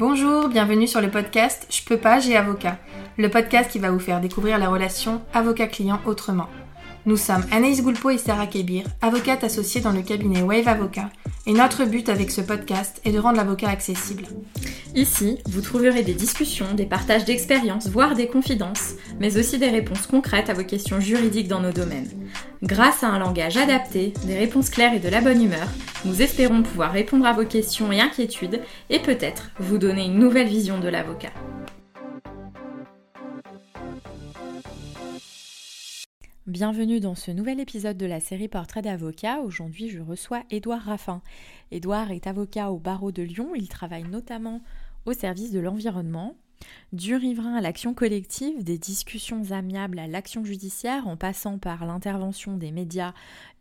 Bonjour, bienvenue sur le podcast Je peux pas, j'ai avocat, le podcast qui va vous faire découvrir la relation avocat-client autrement. Nous sommes Anaïs Goulpeau et Sarah Kébir, avocates associées dans le cabinet Wave Avocat, et notre but avec ce podcast est de rendre l'avocat accessible. Ici, vous trouverez des discussions, des partages d'expériences, voire des confidences, mais aussi des réponses concrètes à vos questions juridiques dans nos domaines. Grâce à un langage adapté, des réponses claires et de la bonne humeur, nous espérons pouvoir répondre à vos questions et inquiétudes et peut-être vous donner une nouvelle vision de l'avocat. Bienvenue dans ce nouvel épisode de la série Portrait d'avocat. Aujourd'hui, je reçois Édouard Raffin. Édouard est avocat au barreau de Lyon. Il travaille notamment au service de l'environnement. Du riverain à l'action collective, des discussions amiables à l'action judiciaire, en passant par l'intervention des médias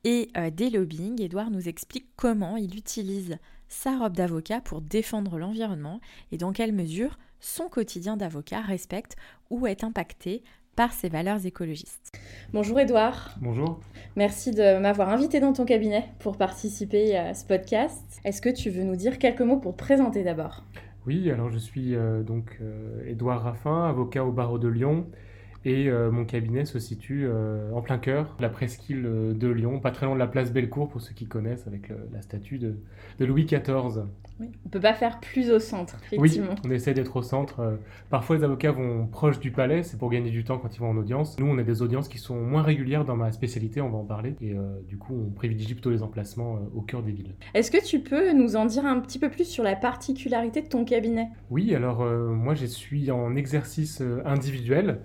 et euh, des lobbying, Édouard nous explique comment il utilise sa robe d'avocat pour défendre l'environnement et dans quelle mesure son quotidien d'avocat respecte ou est impacté par ses valeurs écologistes. Bonjour Edouard. Bonjour. Merci de m'avoir invité dans ton cabinet pour participer à ce podcast. Est-ce que tu veux nous dire quelques mots pour te présenter d'abord? Oui, alors je suis euh, donc Edouard euh, Raffin, avocat au barreau de Lyon. Et euh, mon cabinet se situe en plein cœur la presqu'île de Lyon, pas très loin de la place Bellecour pour ceux qui connaissent, avec la statue de, de Louis XIV. Oui. On peut pas faire plus au centre, effectivement. Oui, on essaie d'être au centre. Euh, parfois, les avocats vont proche du palais, c'est pour gagner du temps quand ils vont en audience. Nous, on a des audiences qui sont moins régulières dans ma spécialité, on va en parler. Et euh, du coup, on privilégie plutôt les emplacements euh, au cœur des villes. Est-ce que tu peux nous en dire un petit peu plus sur la particularité de ton cabinet? Oui, alors moi, je suis en exercice individuel.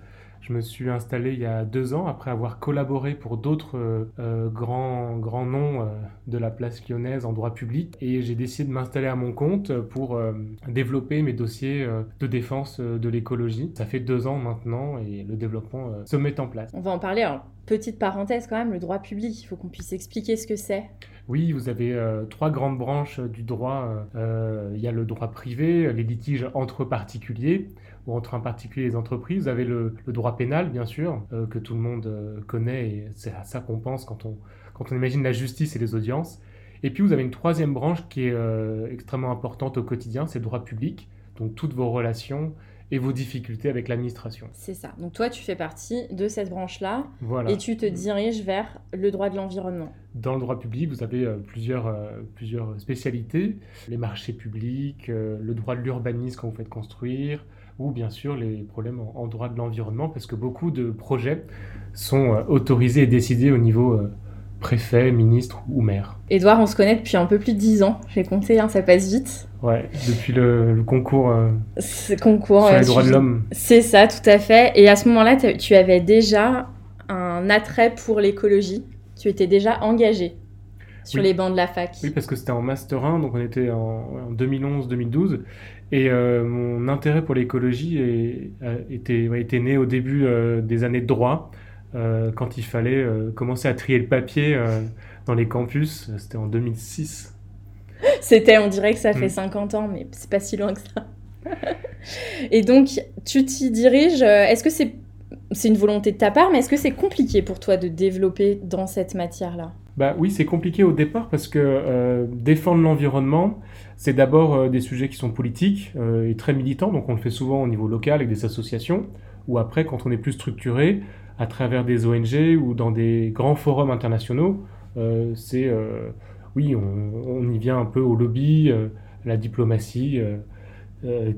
Je me suis installé il y a deux ans après avoir collaboré pour d'autres euh, euh, grands, grands noms euh, de la place lyonnaise en droit public et j'ai décidé de m'installer à mon compte pour développer mes dossiers de défense de l'écologie. Ça fait deux ans maintenant et le développement se met en place. On va en parler. Alors, petite parenthèse quand même, le droit public, il faut qu'on puisse expliquer ce que c'est. Oui, vous avez trois grandes branches du droit. Il y a le droit privé, les litiges entre particuliers ou entre un particulier et les entreprises. Vous avez le, droit pénal, bien sûr, euh, que tout le monde euh, connaît, et c'est à ça qu'on pense quand on, quand on imagine la justice et les audiences. Et puis vous avez une troisième branche qui est euh, extrêmement importante au quotidien, c'est le droit public, donc toutes vos relations et vos difficultés avec l'administration. C'est ça. Donc toi, tu fais partie de cette branche-là voilà. et tu te diriges vers le droit de l'environnement. Dans le droit public, vous avez plusieurs, plusieurs spécialités. Les marchés publics, le droit de l'urbanisme quand vous faites construire, ou bien sûr les problèmes en, droit de l'environnement, parce que beaucoup de projets sont euh, autorisés et décidés au niveau euh, préfet, ministre ou maire. Édouard, on se connaît depuis un peu plus de 10 ans, j'ai compté, hein, ça passe vite. Ouais, depuis le, concours, euh, concours sur les droits de l'homme. C'est ça, tout à fait. Et à ce moment-là, tu avais déjà un attrait pour l'écologie, tu étais déjà engagé sur les bancs de la fac. Oui, parce que c'était en Master 1, donc on était en, en 2011-2012. Et euh, mon intérêt pour l'écologie était, était, né au début euh, des années de droit, euh, quand il fallait commencer à trier le papier dans les campus. C'était en 2006. C'était, on dirait que ça fait 50 mm. ans, mais c'est pas si loin que ça. Et donc, tu t'y diriges. Est-ce que c'est c'est une volonté de ta part, mais est-ce que c'est compliqué pour toi de développer dans cette matière-là? Bah oui, c'est compliqué au départ parce que défendre l'environnement, c'est d'abord euh, des sujets qui sont politiques euh, et très militants, donc on le fait souvent au niveau local avec des associations, ou après quand on est plus structuré, à travers des ONG ou dans des grands forums internationaux, euh, c'est oui, on, y vient un peu au lobby, la diplomatie,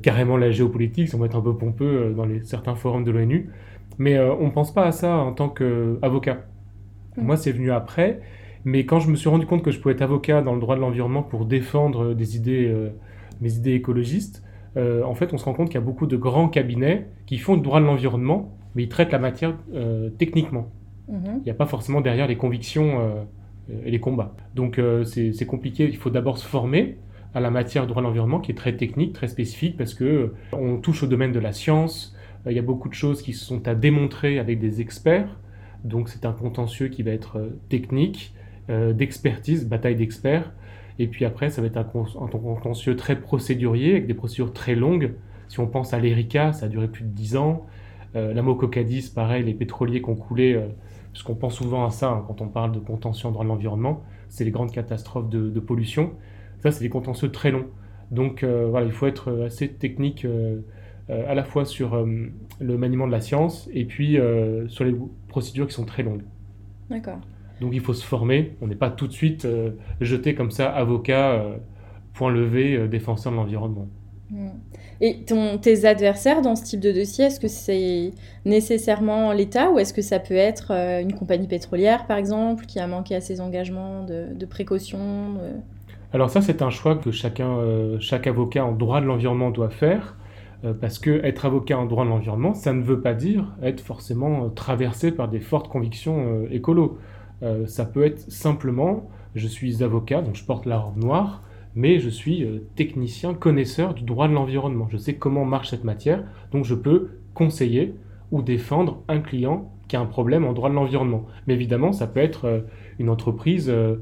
carrément la géopolitique, on va être un peu pompeux dans les, certains forums de l'ONU, mais on ne pense pas à ça en tant qu'avocat. Mmh. Moi, c'est venu après, mais quand je me suis rendu compte que je pouvais être avocat dans le droit de l'environnement pour défendre des idées, euh, mes idées écologistes, euh, en fait, on se rend compte qu'il y a beaucoup de grands cabinets qui font le droit de l'environnement, mais ils traitent la matière euh, techniquement. Mhm. Il n'y a pas forcément derrière les convictions et les combats. Donc c'est compliqué, il faut d'abord se former à la matière du droit de l'environnement qui est très technique, très spécifique, parce que on touche au domaine de la science, il y a beaucoup de choses qui sont à démontrer avec des experts, donc c'est un contentieux qui va être technique, euh, d'expertise, bataille d'experts. Et puis après, ça va être un, contentieux très procédurier, avec des procédures très longues. Si on pense à l'Erika, ça a duré plus de 10 ans. Euh, la Mococadis, pareil, les pétroliers qui ont coulé, euh, puisqu'on pense souvent à ça hein, quand on parle de contentieux dans l'environnement, c'est les grandes catastrophes de, pollution. Ça, c'est des contentieux très longs. Donc voilà, il faut être assez technique à la fois sur le maniement de la science et puis sur les procédures qui sont très longues. D'accord. Donc il faut se former, on n'est pas tout de suite jeté comme ça avocat, point levé, défenseur de l'environnement. Mm. Et ton, tes adversaires dans ce type de dossier, est-ce que c'est nécessairement l'État ou est-ce que ça peut être euh, une compagnie pétrolière, par exemple, qui a manqué à ses engagements de, précaution Alors ça, c'est un choix que chacun, euh, chaque avocat en droit de l'environnement doit faire. Euh, parce que être avocat en droit de l'environnement, ça ne veut pas dire être forcément traversé par des fortes convictions écolo. Ça peut être simplement, je suis avocat, donc je porte la robe noire, mais je suis euh, technicien, connaisseur du droit de l'environnement. Je sais comment marche cette matière, donc je peux conseiller ou défendre un client qui a un problème en droit de l'environnement. Mais évidemment, ça peut être euh, une entreprise euh,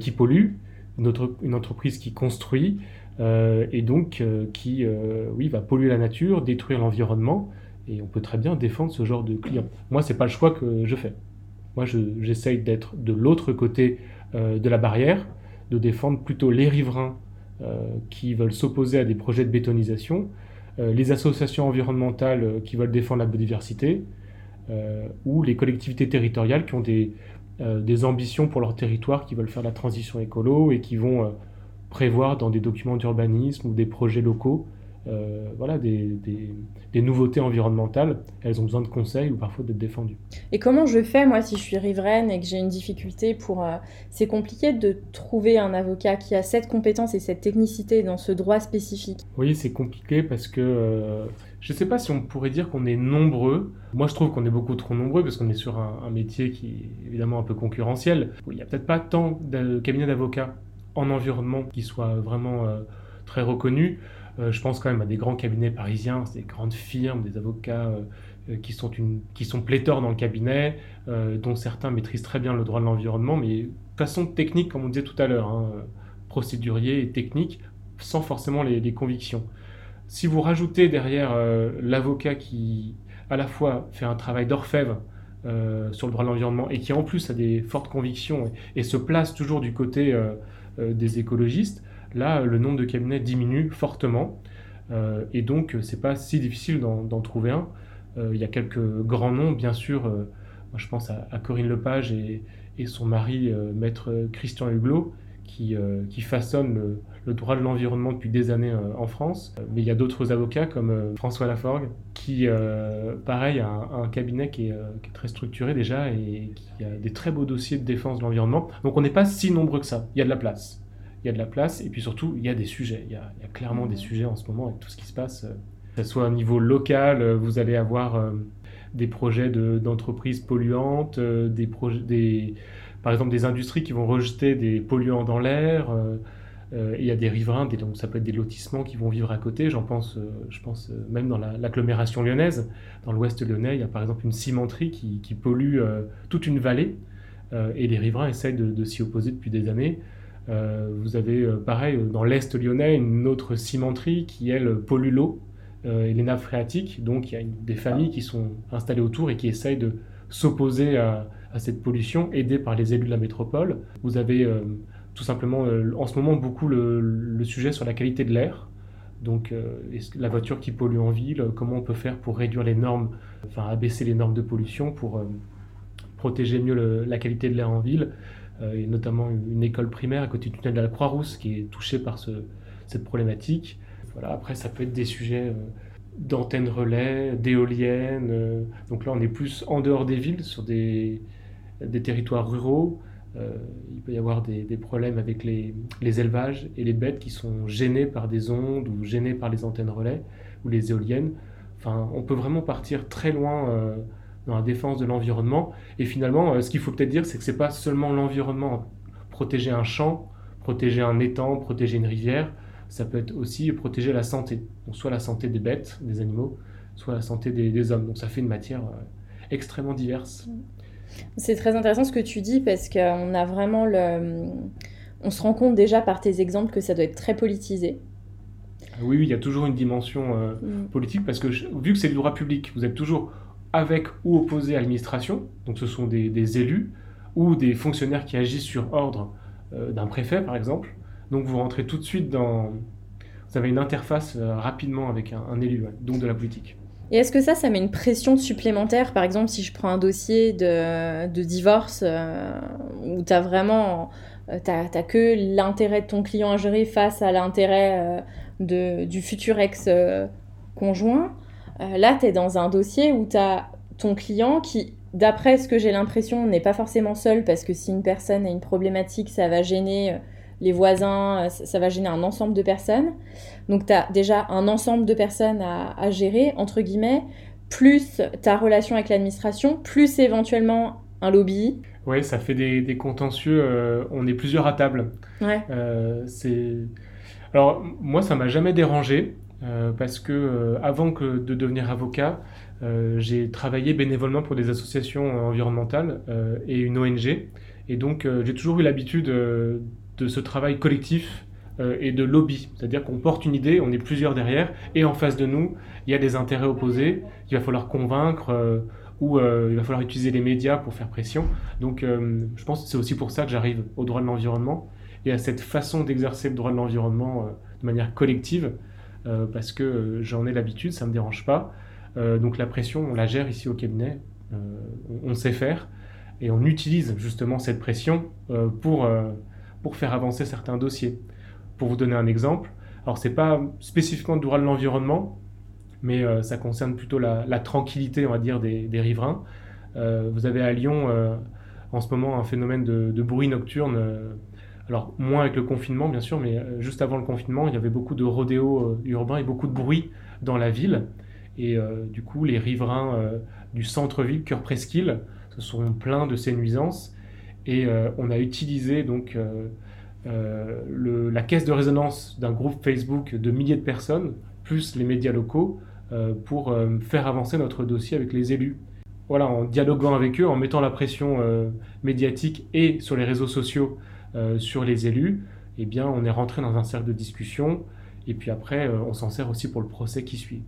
qui pollue, une, entreprise qui construit, et donc qui oui, va polluer la nature, détruire l'environnement, et on peut très bien défendre ce genre de client. Moi, ce n'est pas le choix que je fais. Moi, j'essaye d'être de l'autre côté de la barrière, de défendre plutôt les riverains euh, qui veulent s'opposer à des projets de bétonisation, euh, les associations environnementales euh, qui veulent défendre la biodiversité, ou les collectivités territoriales qui ont des ambitions pour leur territoire, qui veulent faire la transition écolo et qui vont prévoir dans des documents d'urbanisme ou des projets locaux euh, voilà, des, nouveautés environnementales, elles ont besoin de conseils ou parfois d'être défendues. Et comment je fais, moi, si je suis riveraine et que j'ai une difficulté pour... Euh, c'est compliqué de trouver un avocat qui a cette compétence et cette technicité dans ce droit spécifique. Oui, c'est compliqué parce que... Euh, je ne sais pas si on pourrait dire qu'on est nombreux. Moi, je trouve qu'on est beaucoup trop nombreux parce qu'on est sur un, métier qui est évidemment un peu concurrentiel. Il n'y a peut-être pas tant de cabinets d'avocats en environnement qui soient vraiment très reconnus. Euh, je pense quand même à des grands cabinets parisiens, des grandes firmes, des avocats euh, euh, qui, sont une, pléthores dans le cabinet, dont certains maîtrisent très bien le droit de l'environnement, mais façon technique, comme on disait tout à l'heure, hein, procédurier et technique, sans forcément les, convictions. Si vous rajoutez derrière l'avocat qui, à la fois, fait un travail d'orfèvre sur le droit de l'environnement et qui, en plus, a des fortes convictions et, se place toujours du côté des écologistes, Là, le nombre de cabinets diminue fortement. Euh, et donc, c'est pas si difficile d'en trouver un. Euh, il y a quelques grands noms, bien sûr. Euh, moi, je pense à, Corinne Lepage et, et son mari, maître Christian Huglot, qui, qui façonnent le, droit de l'environnement depuis des années en France. Mais il y a d'autres avocats comme François Laforgue, qui, pareil, a un, cabinet qui est, très structuré déjà et qui a des très beaux dossiers de défense de l'environnement. Donc on n'est pas si nombreux que ça. Il y a de la place il y a de la place et puis surtout il y a des sujets. Il y a, clairement des sujets en ce moment avec tout ce qui se passe. Euh, que ce soit au niveau local, euh, vous allez avoir euh, des projets d'entreprises polluantes, des projets, des, par exemple des industries qui vont rejeter des polluants dans l'air. il y a des riverains, donc ça peut être des lotissements qui vont vivre à côté. J'en pense, je pense même dans l'agglomération lyonnaise, dans l'ouest lyonnais, il y a par exemple une cimenterie qui, pollue toute une vallée. et les riverains essayent de s'y opposer depuis des années. Euh, vous avez, euh, pareil, dans l'Est lyonnais, une autre cimenterie qui, elle, pollue l'eau euh, et les nappes phréatiques. Donc, il y a des familles qui sont installées autour et qui essayent de s'opposer à, cette pollution, aidées par les élus de la métropole. Vous avez tout simplement, en ce moment, beaucoup le, sujet sur la qualité de l'air. Donc, la voiture qui pollue en ville, comment on peut faire pour réduire les normes, enfin, abaisser les normes de pollution pour protéger mieux la qualité de l'air en ville? Euh, et notamment une école primaire à côté du tunnel de la Croix-Rousse qui est touchée par cette problématique. Voilà, après, ça peut être des sujets euh, d'antennes relais, d'éoliennes. Euh, donc là, on est plus en dehors des villes, sur des, territoires ruraux. il peut y avoir des, problèmes avec les, les, élevages et les bêtes qui sont gênés par des ondes ou gênés par les antennes relais ou les éoliennes. Enfin, on peut vraiment partir très loin dans la défense de l'environnement. Et finalement, euh, ce qu'il faut peut-être dire, c'est que ce n'est pas seulement l'environnement. Protéger un champ, protéger un étang, protéger une rivière, ça peut être aussi protéger la santé. Donc soit la santé des bêtes, des animaux, soit la santé des, hommes. Donc ça fait une matière euh, extrêmement diverse. C'est très intéressant ce que tu dis parce qu'on a vraiment le... On se rend compte déjà par tes exemples que ça doit être très politisé. Oui, oui il y a toujours une dimension euh, mm. politique parce que vu que c'est du droit public, vous êtes toujours avec ou opposés à l'administration, donc ce sont des, élus ou des fonctionnaires qui agissent sur ordre euh, d'un préfet par exemple. Donc vous rentrez tout de suite dans, vous avez une interface rapidement avec un, élu, donc de la politique. Et est-ce que ça, ça met une pression supplémentaire? Par exemple, si je prends un dossier de, divorce où tu as vraiment t'as que l'intérêt de ton client à gérer face à l'intérêt du futur ex-conjoint. Là, tu es dans un dossier où tu as ton client qui d'après ce que j'ai l'impression, n'est pas forcément seul parce que si une personne a une problématique, ça va gêner euh, les voisins, euh, ça va gêner un ensemble de personnes. Donc tu as déjà un ensemble de personnes à, gérer, entre guillemets, plus ta relation avec l'administration, plus éventuellement un lobby. Oui, ça fait des, contentieux. Euh, on est plusieurs à table. Ouais. c'est... Alors moi, ça m'a jamais dérangé parce que avant que de devenir avocat, euh, j'ai travaillé bénévolement pour des associations environnementales euh, et une ONG. Et donc, euh, j'ai toujours eu l'habitude de ce travail collectif et de lobby. C'est-à-dire qu'on porte une idée, on est plusieurs derrière, et en face de nous, il y a des intérêts opposés, il va falloir convaincre, ou il va falloir utiliser les médias pour faire pression. Donc je pense que c'est aussi pour ça que j'arrive au droit de l'environnement, et à cette façon d'exercer le droit de l'environnement de manière collective, parce que j'en ai l'habitude, ça ne me dérange pas. Euh, donc la pression, on la gère ici au cabinet, euh, on, sait faire, et on utilise justement cette pression euh, pour, pour faire avancer certains dossiers. Pour vous donner un exemple, alors c'est pas spécifiquement du droit de l'environnement, mais ça concerne plutôt la, tranquillité, on va dire, des, riverains. vous avez à Lyon en ce moment un phénomène de bruit nocturne. Alors moins avec le confinement bien sûr, mais juste avant le confinement, il y avait beaucoup de rodéos urbains et beaucoup de bruit dans la ville. Et euh, du coup, les riverains euh, du centre-ville, Cœur Presqu'île, se sont plaints de ces nuisances. Et euh, on a utilisé donc la caisse de résonance d'un groupe Facebook de milliers de personnes, plus les médias locaux, pour faire avancer notre dossier avec les élus. Voilà, en dialoguant avec eux, en mettant la pression médiatique et sur les réseaux sociaux sur les élus, eh bien, on est rentré dans un cercle de discussion. Et puis après, on s'en sert aussi pour le procès qui suit.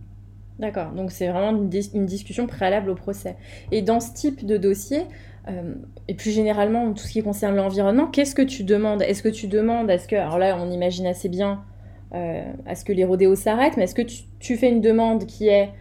D'accord, donc c'est vraiment une, discussion préalable au procès. Et dans ce type de dossier, euh, et plus généralement tout ce qui concerne l'environnement, qu'est-ce que tu demandes? Est-ce que tu demandes, est-ce que, alors là on imagine assez bien euh, à ce que les rodéos s'arrêtent, mais est-ce que tu, fais une demande qui est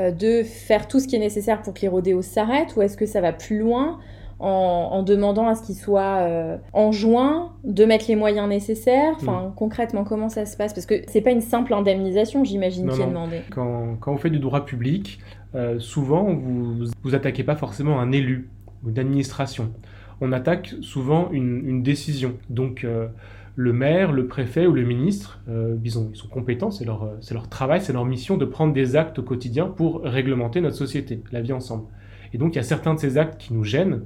euh, de faire tout ce qui est nécessaire pour que les rodéos s'arrêtent, ou est-ce que ça va plus loin? En, demandant à ce qu'il soit euh, enjoint de mettre les moyens nécessaires Enfin, mm. concrètement, comment ça se passe? Parce que c'est pas une simple indemnisation, j'imagine, qui est demandée. Quand, quand, on fait du droit public, euh, souvent, vous vous attaquez pas forcément un élu ou une administration. On attaque souvent une, décision. Donc, euh, le maire, le préfet ou le ministre, ils, sont compétents, c'est leur, leur travail, c'est leur mission de prendre des actes au quotidien pour réglementer notre société, la vie ensemble. Et donc, il y a certains de ces actes qui nous gênent,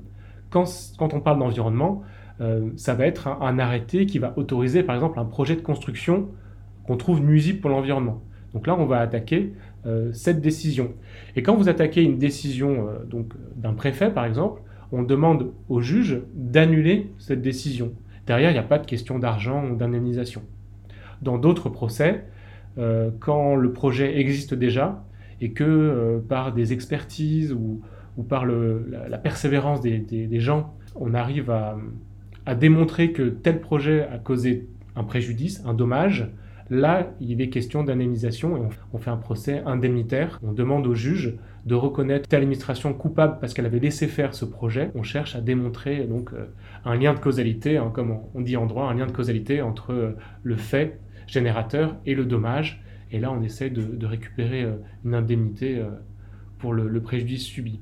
quand, on parle d'environnement, euh, ça va être un, arrêté qui va autoriser par exemple un projet de construction qu'on trouve nuisible pour l'environnement. Donc là, on va attaquer euh, cette décision. Et quand vous attaquez une décision euh, d'un préfet par exemple, on demande au juge d'annuler cette décision. Derrière, il n'y a pas de question d'argent ou d'indemnisation. Dans d'autres procès, quand le projet existe déjà et que par des expertises ou, ou par la, persévérance des, gens, on arrive à, démontrer que tel projet a causé un préjudice, un dommage, là, il est question d'indemnisation et on, fait un procès indemnitaire. On demande au juge de reconnaître telle administration coupable parce qu'elle avait laissé faire ce projet. On cherche à démontrer donc euh, un lien de causalité, hein, comme on, dit en droit, un lien de causalité entre euh, le fait générateur et le dommage. Et là, on essaie de, récupérer euh, une indemnité pour le préjudice subi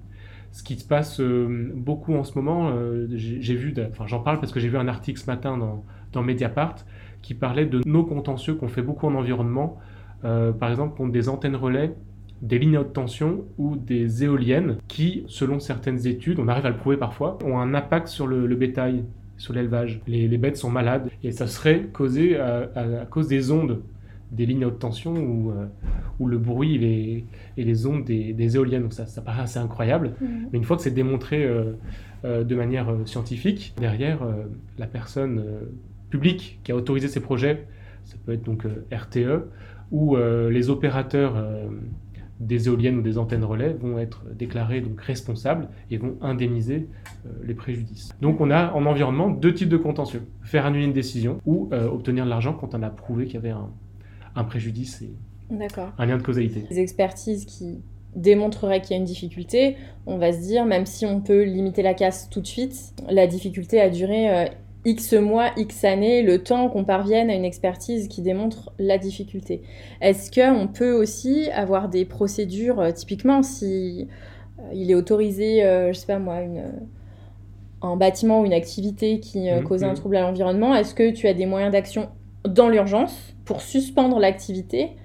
ce qui se passe euh, beaucoup en ce moment, euh, j'ai vu, enfin j'en parle parce que j'ai vu un article ce matin dans, Mediapart qui parlait de nos contentieux qu'on fait beaucoup en environnement, euh, par exemple contre des antennes relais, des lignes à haute tension ou des éoliennes qui, selon certaines études, on arrive à le prouver parfois, ont un impact sur le, bétail, sur l'élevage. Les, bêtes sont malades et ça serait causé à cause des ondes des lignes à haute tension où, euh, où le bruit et les, ondes des, éoliennes. Donc ça, ça paraît assez incroyable. Mhm. Mais une fois que c'est démontré euh, euh, de manière scientifique, derrière, la personne publique qui a autorisé ces projets, ça peut être donc RTE, ou les opérateurs des éoliennes ou des antennes relais vont être déclarés donc responsables et vont indemniser les préjudices. Donc on a en environnement deux types de contentieux. Faire annuler une décision ou obtenir de l'argent quand on a prouvé qu'il y avait un, un préjudice et un lien de causalité. Les expertises qui démontreraient qu'il y a une difficulté, on va se dire, même si on peut limiter la casse tout de suite, la difficulté a duré euh, X mois, X années, le temps qu'on parvienne à une expertise qui démontre la difficulté. Est-ce qu'on peut aussi avoir des procédures, euh, typiquement si euh, il est autorisé, je sais pas moi, une, un bâtiment ou une activité qui mmh, cause un trouble à l'environnement, est-ce que tu as des moyens d'action dans l'urgence pour suspendre l'activité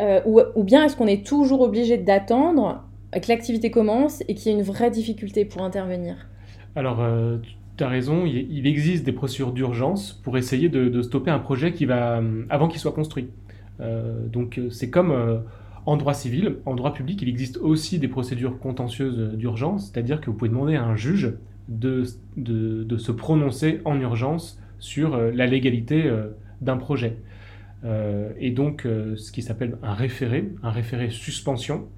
euh, ou, bien est-ce qu'on est toujours obligé d'attendre que l'activité commence et qu'il y ait une vraie difficulté pour intervenir? Alors, euh, tu as raison, il, existe des procédures d'urgence pour essayer de, stopper un projet qui va, euh, avant qu'il soit construit. donc, c'est comme en droit civil, en droit public, il existe aussi des procédures contentieuses d'urgence, c'est-à-dire que vous pouvez demander à un juge de, de se prononcer en urgence sur la légalité d'un projet. Euh, et donc euh, ce qui s'appelle un référé, un référé suspension.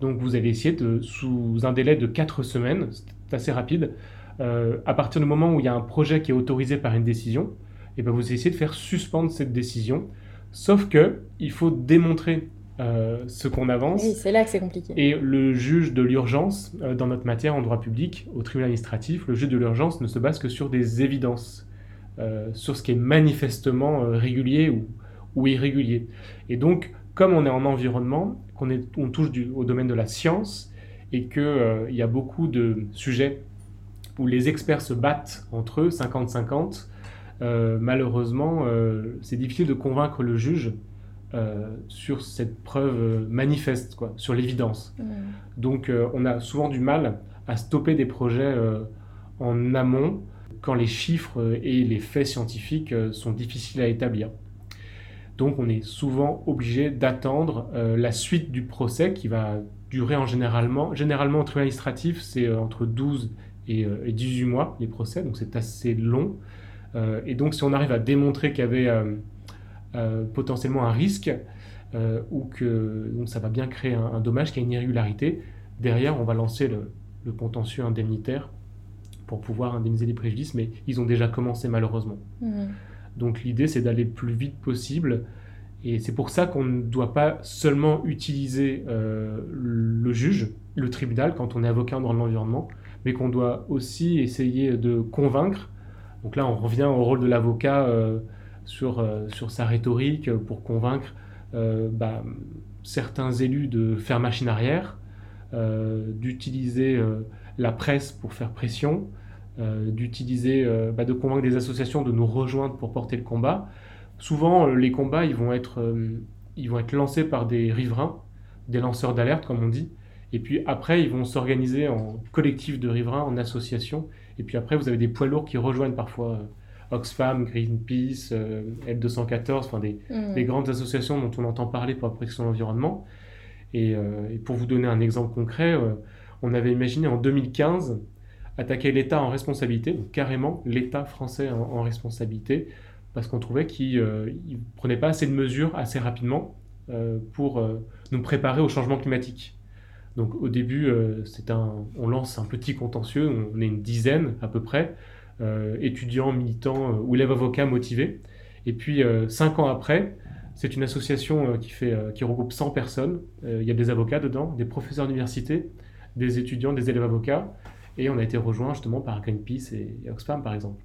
Donc vous allez essayer de, sous un délai de 4 semaines, c'est assez rapide, euh, à partir du moment où il y a un projet qui est autorisé par une décision, et ben vous essayez de faire suspendre cette décision. Sauf que il faut démontrer ce qu'on avance. Oui, c'est là que c'est compliqué. Et le juge de l'urgence, dans notre matière en droit public, au tribunal administratif, le juge de l'urgence ne se base que sur des évidences, sur ce qui est manifestement régulier ou, ou irrégulier. Et donc, comme on est en environnement, qu'on on touche du, au domaine de la science, et qu'il euh, y a beaucoup de sujets où les experts se battent entre eux, 50-50, euh, malheureusement, euh, c'est difficile de convaincre le juge sur cette preuve manifeste, quoi, sur l'évidence. Mmh. Donc, on a souvent du mal à stopper des projets en amont quand les chiffres et les faits scientifiques sont difficiles à établir. Donc on est souvent obligé d'attendre euh, la suite du procès qui va durer en généralement, généralement en tribunal administratif, c'est euh, entre 12 et, 18 euh, mois les procès, donc c'est assez long. et donc si on arrive à démontrer qu'il y avait potentiellement un risque ou que donc ça va bien créer un, dommage, qu'il y a une irrégularité, derrière on va lancer le, contentieux indemnitaire pour pouvoir indemniser les préjudices, mais ils ont déjà commencé malheureusement. Mmh. Donc l'idée, c'est d'aller le plus vite possible. Et c'est pour ça qu'on ne doit pas seulement utiliser euh, le juge, le tribunal, quand on est avocat dans l'environnement, mais qu'on doit aussi essayer de convaincre. Donc là, on revient au rôle de l'avocat euh, sur, euh, sur sa rhétorique pour convaincre bah, certains élus de faire machine arrière, d'utiliser la presse pour faire pression, d'utiliser, euh, bah, de convaincre des associations de nous rejoindre pour porter le combat. Souvent, euh, les combats, ils vont être, ils vont être lancés par des riverains, des lanceurs d'alerte, comme on dit. Et puis après, ils vont s'organiser en collectif de riverains, en association. Et puis après, vous avez des poids lourds qui rejoignent parfois Oxfam, Greenpeace, L214, enfin des, mmh. des, grandes associations dont on entend parler pour la protection de l'environnement. Et, et, pour vous donner un exemple concret, on avait imaginé en 2015 attaquer l'État en responsabilité, donc carrément l'État français en, responsabilité, parce qu'on trouvait qu'il ne euh, prenait pas assez de mesures assez rapidement euh, pour euh, nous préparer au changement climatique. Donc au début, c'est un, on lance un petit contentieux, on est une dizaine à peu près, étudiants, militants ou élèves avocats motivés. Et puis cinq ans après, c'est une association qui, fait, qui regroupe 100 personnes. Il y a des avocats dedans, des professeurs d'université, des étudiants, des élèves avocats. Et on a été rejoint justement par Greenpeace et, Oxfam, par exemple.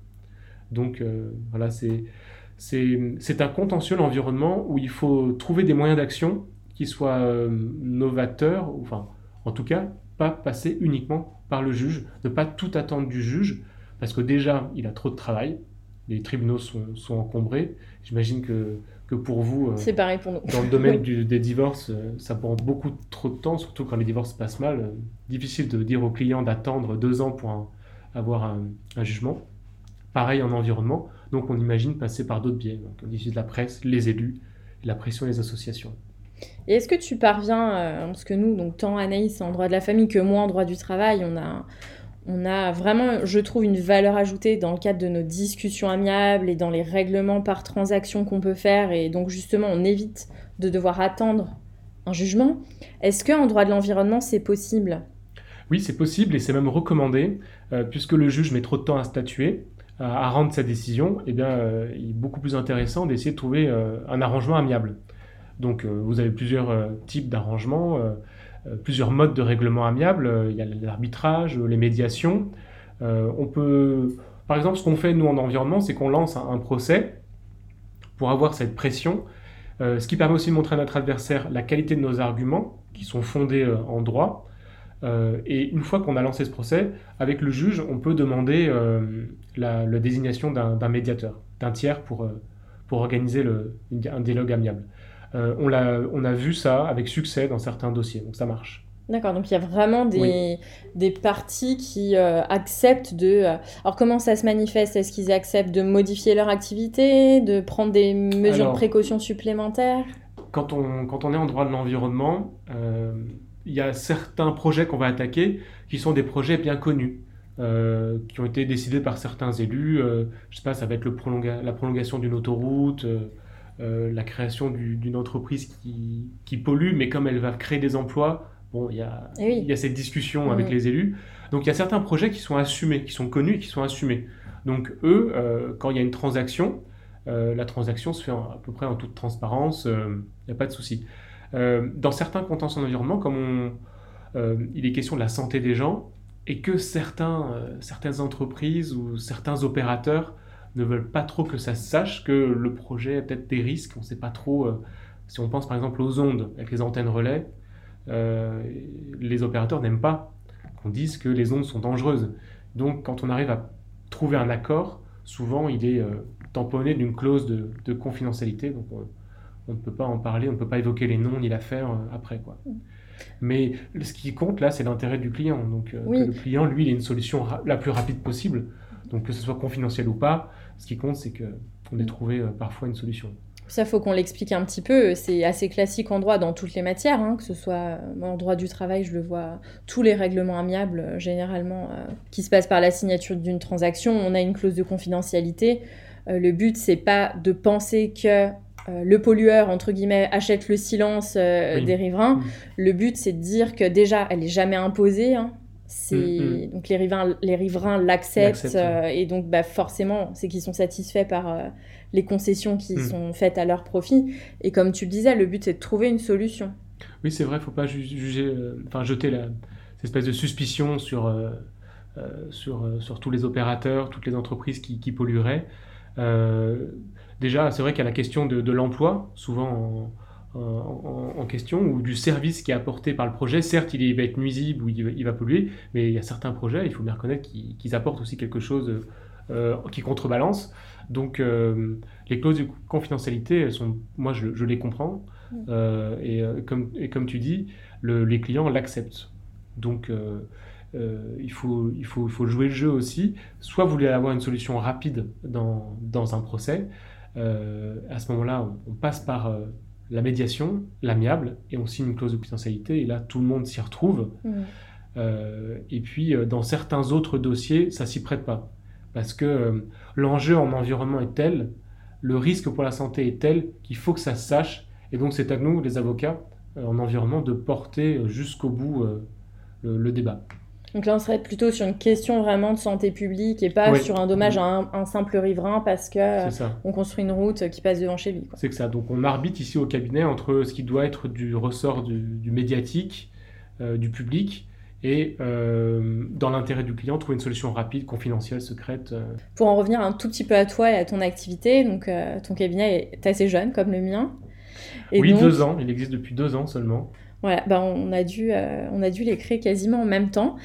Donc euh, voilà, c'est un contentieux, l'environnement, où il faut trouver des moyens d'action qui soient euh, novateurs, enfin, en tout cas, pas passer uniquement par le juge, ne pas tout attendre du juge, parce que déjà, il a trop de travail, les tribunaux sont, sont encombrés. J'imagine que que pour vous. Euh, c'est pareil pour nous. Dans le domaine des divorces, euh, ça prend beaucoup trop de temps, surtout quand les divorces passent mal. Euh, difficile de dire aux clients d'attendre deux ans pour avoir un, jugement. Pareil en environnement. Donc on imagine passer par d'autres biais. Donc, on de la presse, les élus, la pression des associations. Et est-ce que tu parviens, parce que nous, donc tant Anaïs en droit de la famille que moi en droit du travail, on a, on a vraiment, je trouve, une valeur ajoutée dans le cadre de nos discussions amiables et dans les règlements par transaction qu'on peut faire. Et donc, justement, on évite de devoir attendre un jugement. Est-ce qu'en droit de l'environnement, c'est possible? Oui, c'est possible et c'est même recommandé, euh, puisque le juge met trop de temps à statuer, à, rendre sa décision. Eh bien, euh, il est beaucoup plus intéressant d'essayer de trouver euh, un arrangement amiable. Donc vous avez plusieurs types d'arrangements, plusieurs modes de règlement amiable. Il y a l'arbitrage, les médiations. on peut, par exemple, ce qu'on fait nous en environnement, c'est qu'on lance un, procès pour avoir cette pression, ce qui permet aussi de montrer à notre adversaire la qualité de nos arguments, qui sont fondés en droit, euh, et une fois qu'on a lancé ce procès, avec le juge, on peut demander euh, la, désignation d'un médiateur, d'un tiers pour, euh, pour organiser un dialogue amiable. On, a, on a vu ça avec succès dans certains dossiers, donc ça marche. D'accord, donc il y a vraiment des, des parties qui acceptent de... alors comment ça se manifeste? Est-ce qu'ils acceptent de modifier leur activité, de prendre des mesures de précaution supplémentaires? quand on, quand on est en droit de l'environnement, il y a certains projets qu'on va attaquer qui sont des projets bien connus, euh, qui ont été décidés par certains élus. Euh, je sais pas, ça va être le la prolongation d'une autoroute, euh, la création d'une entreprise qui, qui, pollue, mais comme elle va créer des emplois, bon, il y a, eh il y a cette discussion avec les élus. Donc il y a certains projets qui sont assumés, qui sont connus et qui sont assumés. Donc eux, quand il y a une transaction, la transaction se fait à peu près en toute transparence, il n'y a pas de souci. Euh, dans certains contextes en environnement, comme euh, il est question de la santé des gens, et que certains, euh, certaines entreprises ou certains opérateurs ne veulent pas trop que ça se sache, que le projet a peut-être des risques, on ne sait pas trop. si on pense par exemple aux ondes avec les antennes relais, les opérateurs n'aiment pas qu'on dise que les ondes sont dangereuses. Donc quand on arrive à trouver un accord, souvent il est tamponné d'une clause de, de confidentialité. Donc on ne peut pas en parler, on ne peut pas évoquer les noms ni l'affaire euh, après. Quoi. Mais ce qui compte là, c'est l'intérêt du client. Donc euh, que le client, lui, il ait une solution la plus rapide possible. Donc que ce soit confidentiel ou pas, ce qui compte, c'est qu'on ait trouvé euh, parfois une solution. Ça, faut qu'on l'explique un petit peu. C'est assez classique en droit dans toutes les matières, hein, que ce soit en droit du travail, je le vois, tous les règlements amiables, généralement, qui se passent par la signature d'une transaction, on a une clause de confidentialité. le but, c'est pas de penser que euh, le pollueur, entre guillemets, achète le silence euh, des riverains. Le but, c'est de dire que déjà, elle n'est jamais imposée. Hein. C'est... Mm, mm. Donc les riverains, les riverains l'acceptent euh, et donc bah, forcément, c'est qu'ils sont satisfaits par les concessions qui mm. sont faites à leur profit. Et comme tu le disais, le but, c'est de trouver une solution. Oui, c'est vrai, il ne faut pas juger, enfin jeter la, cette espèce de suspicion sur, sur, sur tous les opérateurs, toutes les entreprises qui, qui pollueraient. Déjà, c'est vrai qu'il y a la question de, l'emploi, souvent en, question, ou du service qui est apporté par le projet. Certes, il, va être nuisible ou il, va polluer, mais il y a certains projets, il faut bien reconnaître, qu'ils apportent aussi quelque chose euh, qui contrebalance. Donc, euh, les clauses de confidentialité, elles sont, moi, je, les comprends. Mm. Euh, et, comme, et, comme, tu dis, les clients l'acceptent. Donc, il, faut, il, faut, il faut jouer le jeu aussi. Soit vous voulez avoir une solution rapide dans, dans un procès, euh, à ce moment-là, on, passe par euh, la médiation, l'amiable, et on signe une clause de confidentialité, et là, tout le monde s'y retrouve. Mmh. Euh, et puis, dans certains autres dossiers, ça s'y prête pas. Parce que l'enjeu en environnement est tel, le risque pour la santé est tel qu'il faut que ça se sache. Et donc, c'est à nous, les avocats, en environnement, de porter jusqu'au bout le débat. Donc là, on serait plutôt sur une question vraiment de santé publique et pas sur un dommage à un, simple riverain parce que on construit une route qui passe devant chez lui. C'est que ça. Donc on arbitre ici au cabinet entre ce qui doit être du ressort du, médiatique, euh, du public, et euh, dans l'intérêt du client, trouver une solution rapide, confidentielle, secrète. Euh. Pour en revenir un tout petit peu à toi et à ton activité, donc ton cabinet est assez jeune comme le mien. oui, deux ans. Il existe depuis deux ans seulement. Voilà, ben on, a dû, euh, on a dû les créer quasiment en même temps.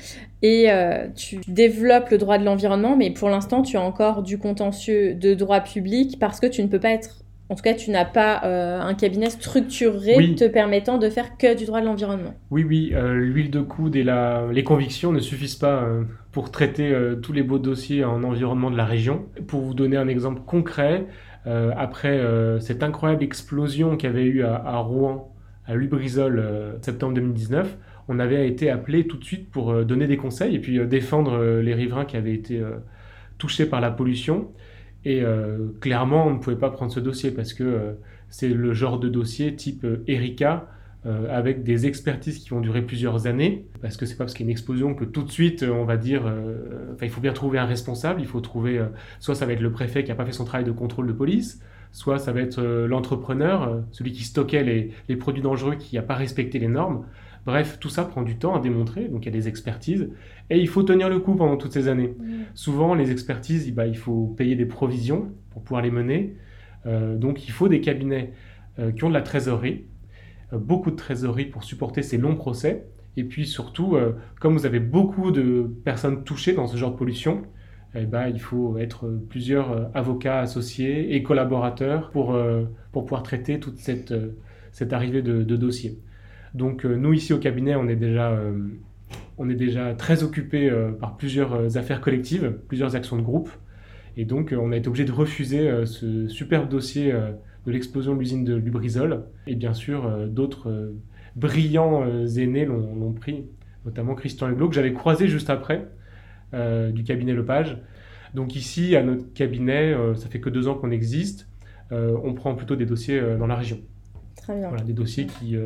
Et euh, tu développes le droit de l'environnement, mais pour l'instant, tu as encore du contentieux de droit public parce que tu ne peux pas être en tout cas, tu n'as pas euh, un cabinet structuré te permettant de faire que du droit de l'environnement. Oui, oui, l'huile de coude et la... les convictions ne suffisent pas pour traiter tous les beaux dossiers en environnement de la région. Pour vous donner un exemple concret, après cette incroyable explosion qu'il y avait eu à Rouen à Lubrizol euh, septembre 2019, on avait été appelé tout de suite pour euh, donner des conseils et puis euh, défendre les riverains qui avaient été touchés par la pollution. Et clairement, on ne pouvait pas prendre ce dossier parce que c'est le genre de dossier type Erika, avec des expertises qui vont durer plusieurs années, parce que c'est pas parce qu'il y a une explosion que tout de suite on va dire, il faut bien trouver un responsable, il faut trouver, soit ça va être le préfet qui n'a pas fait son travail de contrôle de police, soit ça va être l'entrepreneur, celui qui stockait les, les produits dangereux qui n'a pas respecté les normes. Bref, tout ça prend du temps à démontrer, donc il y a des expertises, et il faut tenir le coup pendant toutes ces années. Souvent, les expertises, bah, il faut payer des provisions pour pouvoir les mener, euh, donc il faut des cabinets euh, qui ont de la trésorerie, euh, beaucoup de trésorerie pour supporter ces longs procès, et puis surtout, comme vous avez beaucoup de personnes touchées dans ce genre de pollution, eh ben, il faut être plusieurs avocats associés et collaborateurs pour, pour pouvoir traiter toute cette, cette arrivée de, dossiers. Donc euh, nous ici au cabinet, on est déjà, euh, on est déjà très occupés euh, par plusieurs affaires collectives, plusieurs actions de groupe. Et donc on a été obligé de refuser ce superbe dossier de l'explosion de l'usine de Lubrizol. Et bien sûr, d'autres brillants aînés l'ont pris, notamment Christian Huglot, que j'avais croisé juste après, du cabinet Lepage. Donc ici, à notre cabinet, ça fait que deux ans qu'on existe, on prend plutôt des dossiers dans la région. Très bien. Voilà, des dossiers qui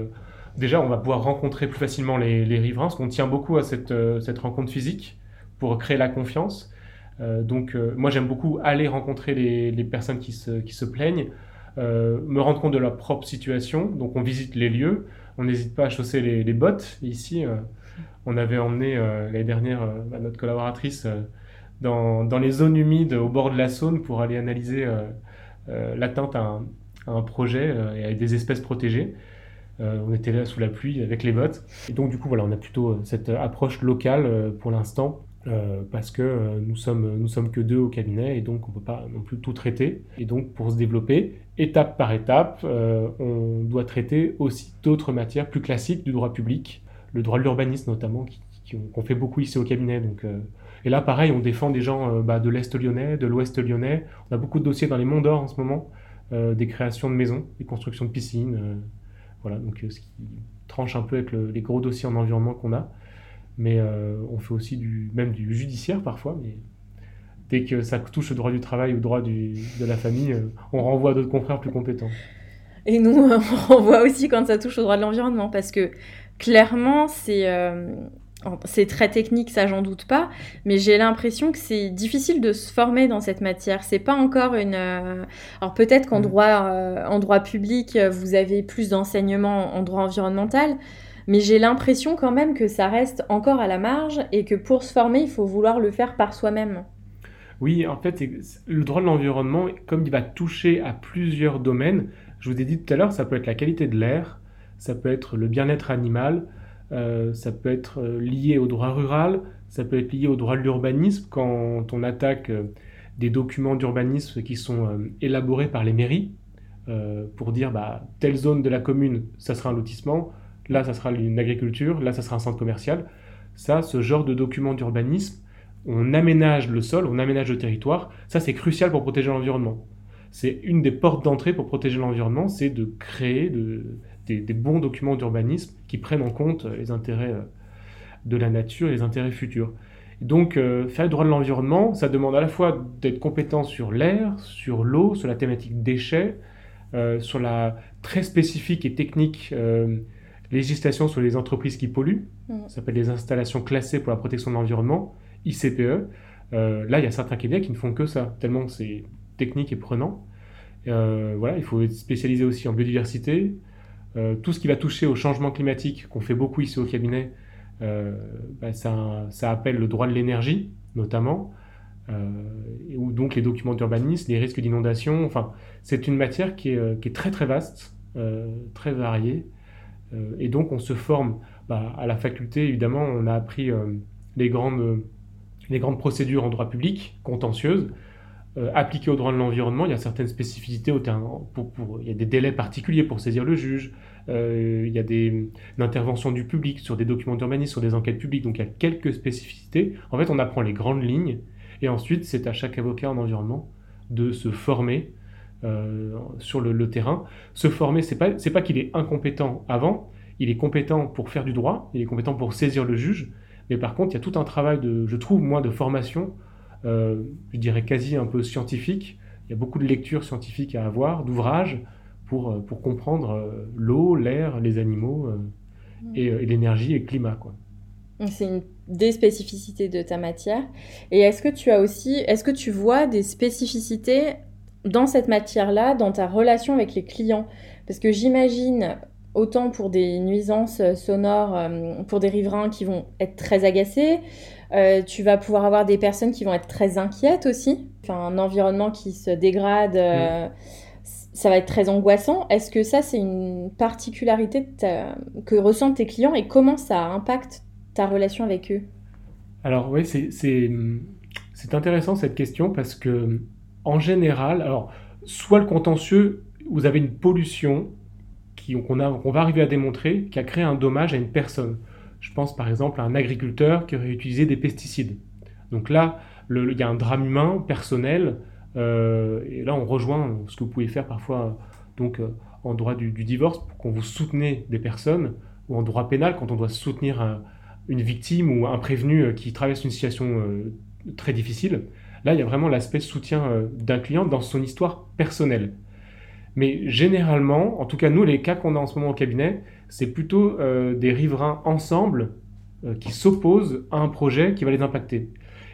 déjà, on va pouvoir rencontrer plus facilement les, riverains, parce qu'on tient beaucoup à cette, euh, cette, rencontre physique pour créer la confiance. Euh, donc, euh, moi, j'aime beaucoup aller rencontrer les, les personnes qui se, qui se plaignent, me rendre compte de leur propre situation. Donc, on visite les lieux, on n'hésite pas à chausser les, les bottes. Ici, on avait emmené l'année dernière bah, notre collaboratrice dans, dans, les zones humides au bord de la Saône pour aller analyser l'atteinte à, un projet et à des espèces protégées. Euh, on était là sous la pluie avec les bottes. Et donc, du coup, on a plutôt euh, cette approche locale euh, pour l'instant. parce que nous sommes sommes que deux au cabinet et donc on peut pas non plus tout traiter et donc pour se développer étape par étape on doit traiter aussi d'autres matières plus classiques du droit public le droit de l'urbanisme notamment qu'on fait beaucoup ici au cabinet donc et là pareil on défend des gens bah, de l'est lyonnais de l'ouest lyonnais on a beaucoup de dossiers dans les monts d'or en ce moment des créations de maisons des constructions de piscines voilà, donc euh, ce qui tranche un peu avec les gros dossiers en environnement qu'on a. Mais euh, on fait aussi du, même du judiciaire parfois, dès que ça touche au droit du travail ou au droit de la famille, euh, on renvoie à d'autres confrères plus compétents. Et nous, on renvoie aussi quand ça touche au droit de l'environnement, parce que clairement, c'est c'est très technique, ça j'en doute pas, mais j'ai l'impression que c'est difficile de se former dans cette matière. C'est pas encore une. Euh, alors peut-être qu'en mm. droit, euh, en droit public, vous avez plus d'enseignements en droit environnemental, mais j'ai l'impression quand même que ça reste encore à la marge et que pour se former, il faut vouloir le faire par soi-même. Oui, en fait, le droit de l'environnement, comme il va toucher à plusieurs domaines, je vous ai dit tout à l'heure, ça peut être la qualité de l'air, ça peut être le bien-être animal, euh, ça peut être euh, lié au droit rural, ça peut être lié au droit de l'urbanisme quand on attaque euh, des documents d'urbanisme qui sont élaborés par les mairies pour dire bah, telle zone de la commune, ça sera un lotissement, là ça sera une agriculture, là ça sera un centre commercial. Ça, ce genre de documents d'urbanisme, on aménage le sol, on aménage le territoire, ça c'est crucial pour protéger l'environnement. C'est une des portes d'entrée pour protéger l'environnement, c'est de créer, de, des, bons documents d'urbanisme qui prennent en compte les intérêts euh, de la nature et les intérêts futurs. donc, euh, faire le droit de l'environnement, ça demande à la fois d'être compétent sur l'air, sur l'eau, sur la thématique déchets, euh, sur la très spécifique et technique législation sur les entreprises qui polluent. Mmh. Ça s'appelle les installations classées pour la protection de l'environnement, ICPE. là, il y a certains cabinets qui ne font que ça, tellement c'est technique et prenant. voilà, il faut être spécialisé aussi en biodiversité, euh, tout ce qui va toucher au changement climatique, qu'on fait beaucoup ici au cabinet, euh, bah, ça, appelle le droit de l'énergie, notamment, euh, ou donc les documents d'urbanisme, les risques d'inondation. Enfin, c'est une matière qui est, très très vaste, très variée, et donc on se forme bah, à la faculté. Évidemment, on a appris les grandes procédures en droit public, contentieuses, euh, appliqué au droit de l'environnement, il y a certaines spécificités, au pour, il y a des délais particuliers pour saisir le juge, euh, il y a des interventions du public sur des documents d'urbanisme, sur des enquêtes publiques, donc il y a quelques spécificités. En fait, on apprend les grandes lignes, et ensuite, c'est à chaque avocat en environnement de se former euh, sur le, terrain. Se former, c'est pas, pas qu'il est incompétent avant, il est compétent pour faire du droit, il est compétent pour saisir le juge, mais par contre, il y a tout un travail de, je trouve, moi, de formation euh, je dirais quasi un peu scientifique. Il y a beaucoup de lectures scientifiques à avoir, d'ouvrages, pour, euh, pour comprendre euh, l'eau, l'air, les animaux mm. et, l'énergie et le climat. Quoi. C'est une des spécificités de ta matière. Et est-ce que tu as aussi, est-ce que tu vois des spécificités dans cette matière-là, dans ta relation avec les clients? Parce que j'imagine, autant pour des nuisances sonores, euh, pour des riverains qui vont être très agacés, euh, tu vas pouvoir avoir des personnes qui vont être très inquiètes aussi. Enfin, un environnement qui se dégrade, euh, ça va être très angoissant. Est-ce que ça, c'est une particularité que ressentent tes clients et comment ça impacte ta relation avec eux? Alors oui, c'est intéressant cette question parce que en général, alors soit le contentieux, vous avez une pollution qu'on va arriver à démontrer qui a créé un dommage à une personne. Je pense par exemple à un agriculteur qui aurait utilisé des pesticides. Donc là, il y a un drame humain, personnel, euh, et là on rejoint ce que vous pouvez faire parfois donc, euh, en droit du, divorce, pour qu'on vous soutenez des personnes, ou en droit pénal, quand on doit soutenir une victime ou un prévenu euh, qui traverse une situation très difficile. Là, il y a vraiment l'aspect soutien d'un client dans son histoire personnelle. Mais généralement, en tout cas nous, les cas qu'on a en ce moment au cabinet, c'est plutôt euh, des riverains ensemble euh, qui s'opposent à un projet qui va les impacter.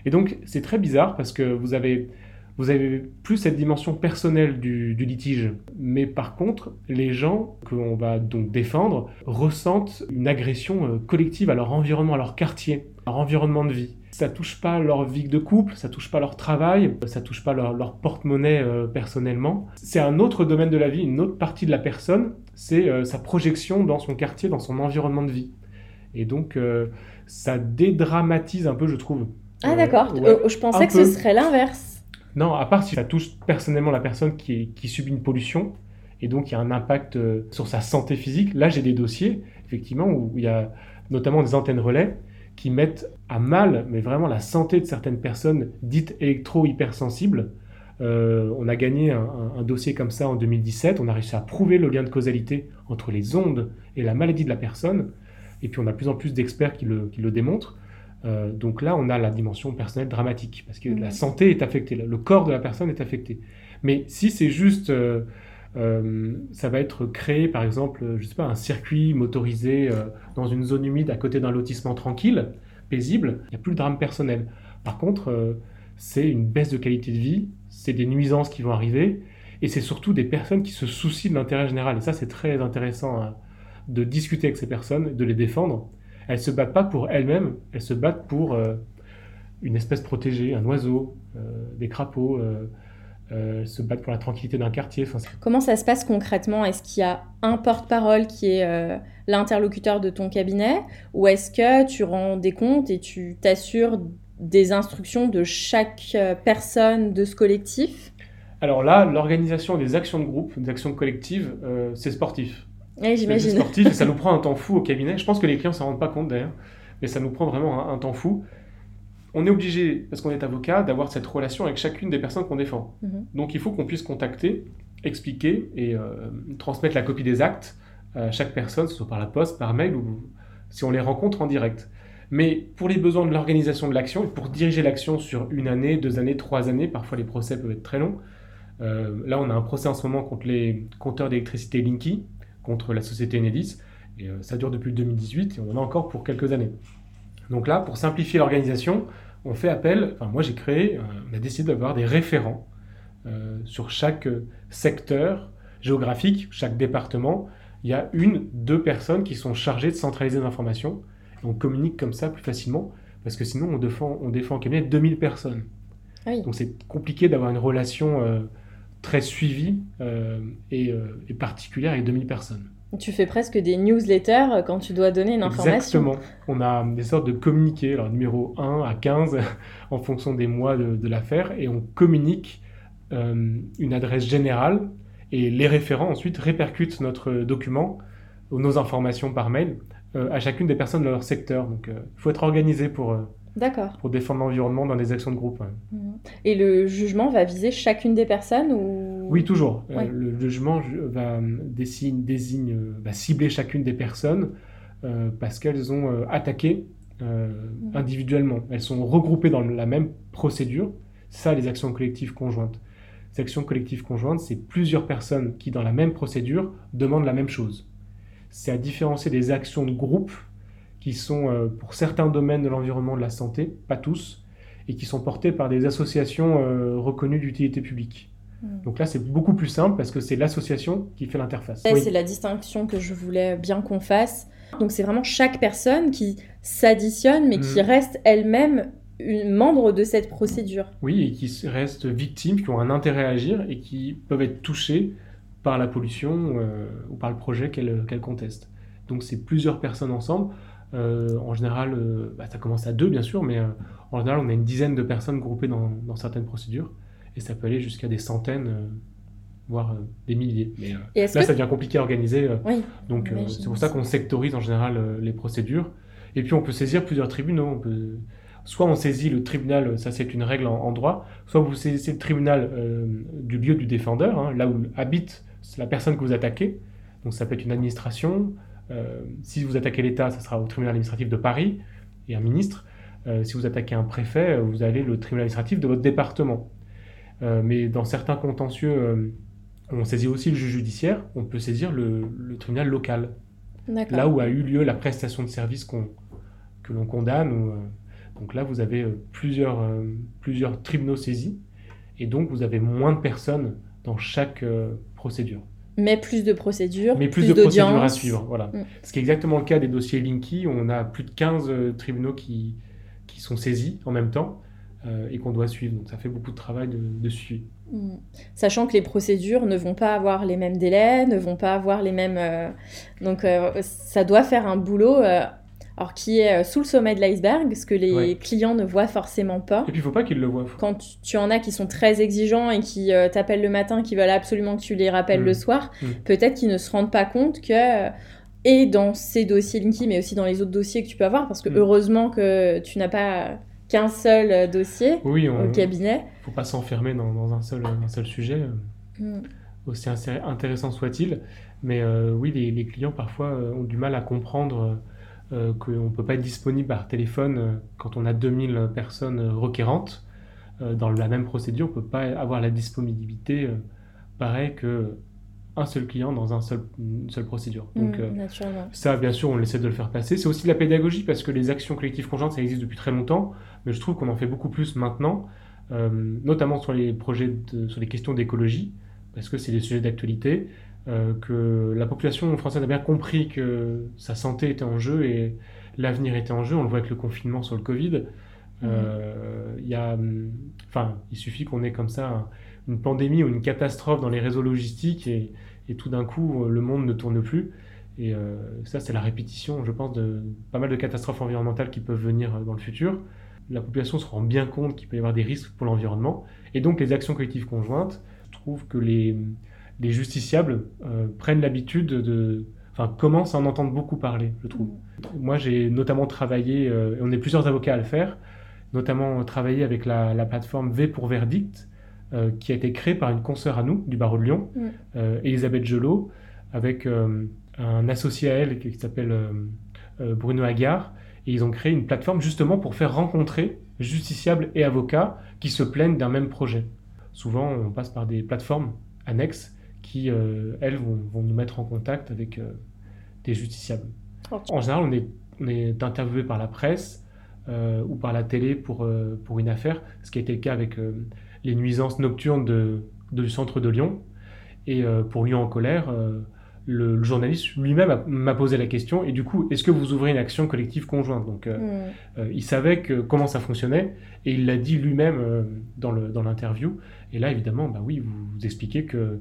Et donc c'est très bizarre parce que vous avez, vous avez plus cette dimension personnelle du, litige. Mais par contre, les gens qu'on va donc défendre ressentent une agression euh, collective à leur environnement, à leur quartier, à leur environnement de vie ça touche pas leur vie de couple, ça touche pas leur travail, ça touche pas leur, porte-monnaie euh, personnellement. C'est un autre domaine de la vie, une autre partie de la personne, c'est euh, sa projection dans son quartier, dans son environnement de vie. Et donc, euh, ça dédramatise un peu, je trouve. Ah d'accord, je pensais que ce serait l'inverse. Non, à part si ça touche personnellement la personne qui, qui subit une pollution, et donc il y a un impact sur sa santé physique. Là, j'ai des dossiers, effectivement, où il y a notamment des antennes relais qui mettent à mal, mais vraiment la santé de certaines personnes dites électro-hypersensibles. Euh, on a gagné un, dossier comme ça en 2017, on a réussi à prouver le lien de causalité entre les ondes et la maladie de la personne, et puis on a de plus en plus d'experts qui le, qui le démontrent. Euh, donc là, on a la dimension personnelle dramatique, parce que la santé est affectée, le corps de la personne est affecté. Mais si c'est juste euh, euh, ça va être créé, par exemple, je sais pas, un circuit motorisé euh, dans une zone humide à côté d'un lotissement tranquille, paisible. Il n'y a plus de drame personnel. Par contre, euh, c'est une baisse de qualité de vie, c'est des nuisances qui vont arriver, et c'est surtout des personnes qui se soucient de l'intérêt général. Et ça, c'est très intéressant hein, de discuter avec ces personnes, de les défendre. Elles se battent pas pour elles-mêmes, elles se battent pour une espèce protégée, un oiseau, des crapauds euh, se battre pour la tranquillité d'un quartier. Comment ça se passe concrètement? Est-ce qu'il y a un porte-parole qui est euh, l'interlocuteur de ton cabinet? Ou est-ce que tu rends des comptes et tu t'assures des instructions de chaque euh, personne de ce collectif? Alors là, l'organisation des actions de groupe, des actions collectives, c'est sportif. Oui, j'imagine. C'est sportif et ça nous prend un temps fou au cabinet. Je pense que les clients ne s'en rendent pas compte d'ailleurs, mais ça nous prend vraiment un temps fou on est obligé, parce qu'on est avocat, d'avoir cette relation avec chacune des personnes qu'on défend. Mhm. Donc il faut qu'on puisse contacter, expliquer et euh, transmettre la copie des actes à chaque personne, soit par la poste, par mail ou si on les rencontre en direct. Mais pour les besoins de l'organisation de l'action, et pour diriger l'action sur une année, deux années, trois années, parfois les procès peuvent être très longs. Euh, là, on a un procès en ce moment contre les compteurs d'électricité Linky, contre la société Enedis, et euh, ça dure depuis 2018 et on en a encore pour quelques années. Donc là, pour simplifier l'organisation, on fait appel, enfin moi j'ai créé, euh, on a décidé d'avoir des référents euh, sur chaque secteur géographique, chaque département. Il y a une, deux personnes qui sont chargées de centraliser l'information. On communique comme ça plus facilement, parce que sinon on défend, on défend en cabinet 2000 personnes. Donc c'est compliqué d'avoir une relation euh, très suivie et, et particulière avec 2000 personnes. Tu fais presque des newsletters euh, quand tu dois donner une information. Exactement. On a des sortes de communiqués, alors numéro 1 à 15, en fonction des mois de, l'affaire, et on communique euh, une adresse générale, et les référents ensuite répercutent notre document, nos informations par mail, euh, à chacune des personnes de leur secteur. Donc il faut être organisé pour, D'accord. Pour défendre l'environnement dans des actions de groupe. Mhm. Et le jugement va viser chacune des personnes ou... Oui, toujours. Euh, le jugement va, désigne, désigne, euh, va cibler chacune des personnes euh, parce qu'elles ont attaqué mhm. individuellement. Elles sont regroupées dans la même procédure. Ça, les actions collectives conjointes. Les actions collectives conjointes, c'est plusieurs personnes qui, dans la même procédure, demandent la même chose. C'est à différencier des actions de groupe qui sont euh, pour certains domaines de l'environnement de la santé, pas tous, et qui sont portés par des associations euh, reconnues d'utilité publique. Mm. Donc là, c'est beaucoup plus simple parce que c'est l'association qui fait l'interface. Oui. C'est la distinction que je voulais bien qu'on fasse. Donc c'est vraiment chaque personne qui s'additionne, mais qui Mm. reste elle-même une membre de cette procédure. Oui, et qui restent victimes, qui ont un intérêt à agir et qui peuvent être touchés par la pollution euh, ou par le projet qu'elles qu'elles contestent. Donc c'est plusieurs personnes ensemble. Euh, en général, euh, bah, ça commence à deux bien sûr, mais euh, en général, on a une dizaine de personnes groupées dans, dans certaines procédures et ça peut aller jusqu'à des centaines, voire des milliers. Mais là, que... ça devient compliqué à organiser. Oui, donc euh, c'est pour ça qu'on sectorise en général euh, les procédures. Et puis on peut saisir plusieurs tribunaux. On peut... Soit on saisit le tribunal, ça c'est une règle en, en droit, soit vous saisissez le tribunal euh, du lieu du défendeur, hein, là où habite la personne que vous attaquez. Donc ça peut être une administration. Euh, si vous attaquez l'État, ça sera au tribunal administratif de Paris et un ministre. Euh, si vous attaquez un préfet, vous avez le tribunal administratif de votre département. Euh, mais dans certains contentieux, on saisit aussi le juge judiciaire, on peut saisir le, le tribunal local là où a eu lieu la prestation de service que l'on condamne. ou, donc là, vous avez plusieurs, plusieurs tribunaux saisis, et donc vous avez moins de personnes dans chaque euh, procédure. Mais plus de procédures, Mais plus, de procédures à suivre. Voilà. Mm. Ce qui est exactement le cas des dossiers Linky, on a plus de 15 euh, tribunaux qui, qui sont saisis en même temps euh, et qu'on doit suivre. Donc ça fait beaucoup de travail de, de suivi. Mm. Sachant que les procédures ne vont pas avoir les mêmes délais, ne vont pas avoir les mêmes... euh, Donc euh, ça doit faire un boulot alors qui est euh, sous le sommet de l'iceberg, ce que les Ouais. clients ne voient forcément pas. Et puis il faut pas qu'ils le voient. Faut- Quand tu- tu en as qui sont très exigeants et qui euh, t'appellent le matin, qui veulent absolument que tu les rappelles Mm. le soir, Mm. peut-être qu'ils ne se rendent pas compte que... euh, et dans ces dossiers Linky, mais aussi dans les autres dossiers que tu peux avoir, parce que Mm. heureusement que tu n'as pas qu'un seul dossier Oui, on au ne cabinet. faut pas s'enfermer dans, dans un, seul, un seul sujet. Mm. aussi intéressant soit-il. Mais euh, oui, les, les clients parfois ont du mal à comprendre euh, qu'on ne peut pas être disponible par téléphone euh, quand on a 2000 personnes requérantes. Euh, dans la même procédure, on ne peut pas avoir la disponibilité pareil que un seul client dans un seul, une seule procédure. Donc Mm, euh, naturellement. ça, bien sûr, on essaie de le faire passer. C'est aussi de la pédagogie parce que les actions collectives conjointes, ça existe depuis très longtemps, mais je trouve qu'on en fait beaucoup plus maintenant, euh, notamment sur les projets, de- sur les questions d'écologie, parce que c'est des sujets d'actualité, euh, que la population française a bien compris que sa santé était en jeu et l'avenir était en jeu. On le voit avec le confinement sur le Covid. Euh, il y a, hum, enfin, il suffit qu'on ait comme ça un- une pandémie ou une catastrophe dans les réseaux logistiques et, et tout d'un coup, euh, le monde ne tourne plus. Et euh, ça, c'est la répétition, je pense, de pas mal de catastrophes environnementales qui peuvent venir euh, dans le futur. La population se rend bien compte qu'il peut y avoir des risques pour l'environnement. Et donc, les actions collectives conjointes, je trouve que les, les justiciables euh, prennent l'habitude de. Enfin, commencent à en entendre beaucoup parler, je trouve. Moi, j'ai notamment travaillé, euh, et on est plusieurs avocats à le faire, notamment travaillé avec la, la plateforme V pour Verdict, euh, qui a été créée par une consoeur à nous, du barreau de Lyon, Mm. euh, Elisabeth Gelot, avec un associé à elle qui, qui s'appelle Bruno Aguard. Et ils ont créé une plateforme justement pour faire rencontrer justiciables et avocats qui se plaignent d'un même projet. Souvent, on passe par des plateformes annexes qui, euh, elles, vont, vont nous mettre en contact avec euh, des justiciables. En général, on est, on est interviewé par la presse euh, ou par la télé pour, pour une affaire, ce qui a été le cas avec les nuisances nocturnes de, du centre de Lyon. Et pour Lyon en colère, le, le journaliste lui-même m'a posé la question, et du coup, est-ce que vous ouvrez une action collective conjointe? Donc, euh, Mm. euh, il savait que, comment ça fonctionnait, et il l'a dit lui-même dans le- dans l'interview. et là, évidemment, bah oui, vous, vous expliquez que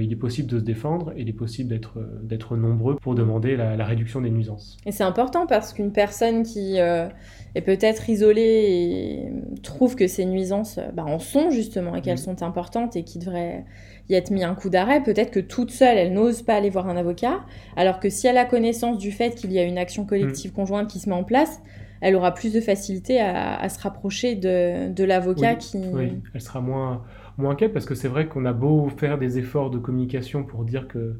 il est possible de se défendre, et il est possible d'être euh, d'être nombreux pour demander la, la réduction des nuisances. Et c'est important parce qu'une personne qui euh, est peut-être isolée et trouve que ces nuisances euh, bah, en sont justement et qu'elles Mm. sont importantes et qu'il devrait y être mis un coup d'arrêt, peut-être que toute seule, elle n'ose pas aller voir un avocat, alors que si elle a connaissance du fait qu'il y a une action collective Mm. conjointe qui se met en place, elle aura plus de facilité à, à se rapprocher de, de l'avocat Oui, qui... Oui, elle sera moins, moins inquiète parce que c'est vrai qu'on a beau faire des efforts de communication pour dire que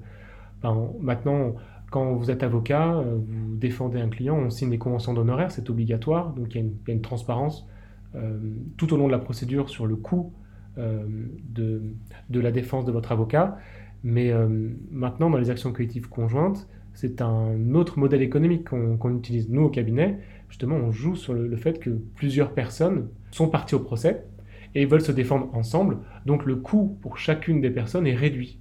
ben, maintenant, quand vous êtes avocat, euh, vous défendez un client, on signe des conventions d'honoraires, c'est obligatoire, donc il y, a une- transparence euh, tout au long de la procédure sur le coût euh, de, la défense de votre avocat. Mais maintenant, dans les actions collectives conjointes, c'est un autre modèle économique qu'on utilise. Nous, au cabinet, justement, on joue sur le fait que plusieurs personnes sont parties au procès et ils veulent se défendre ensemble. Donc le coût pour chacune des personnes est réduit.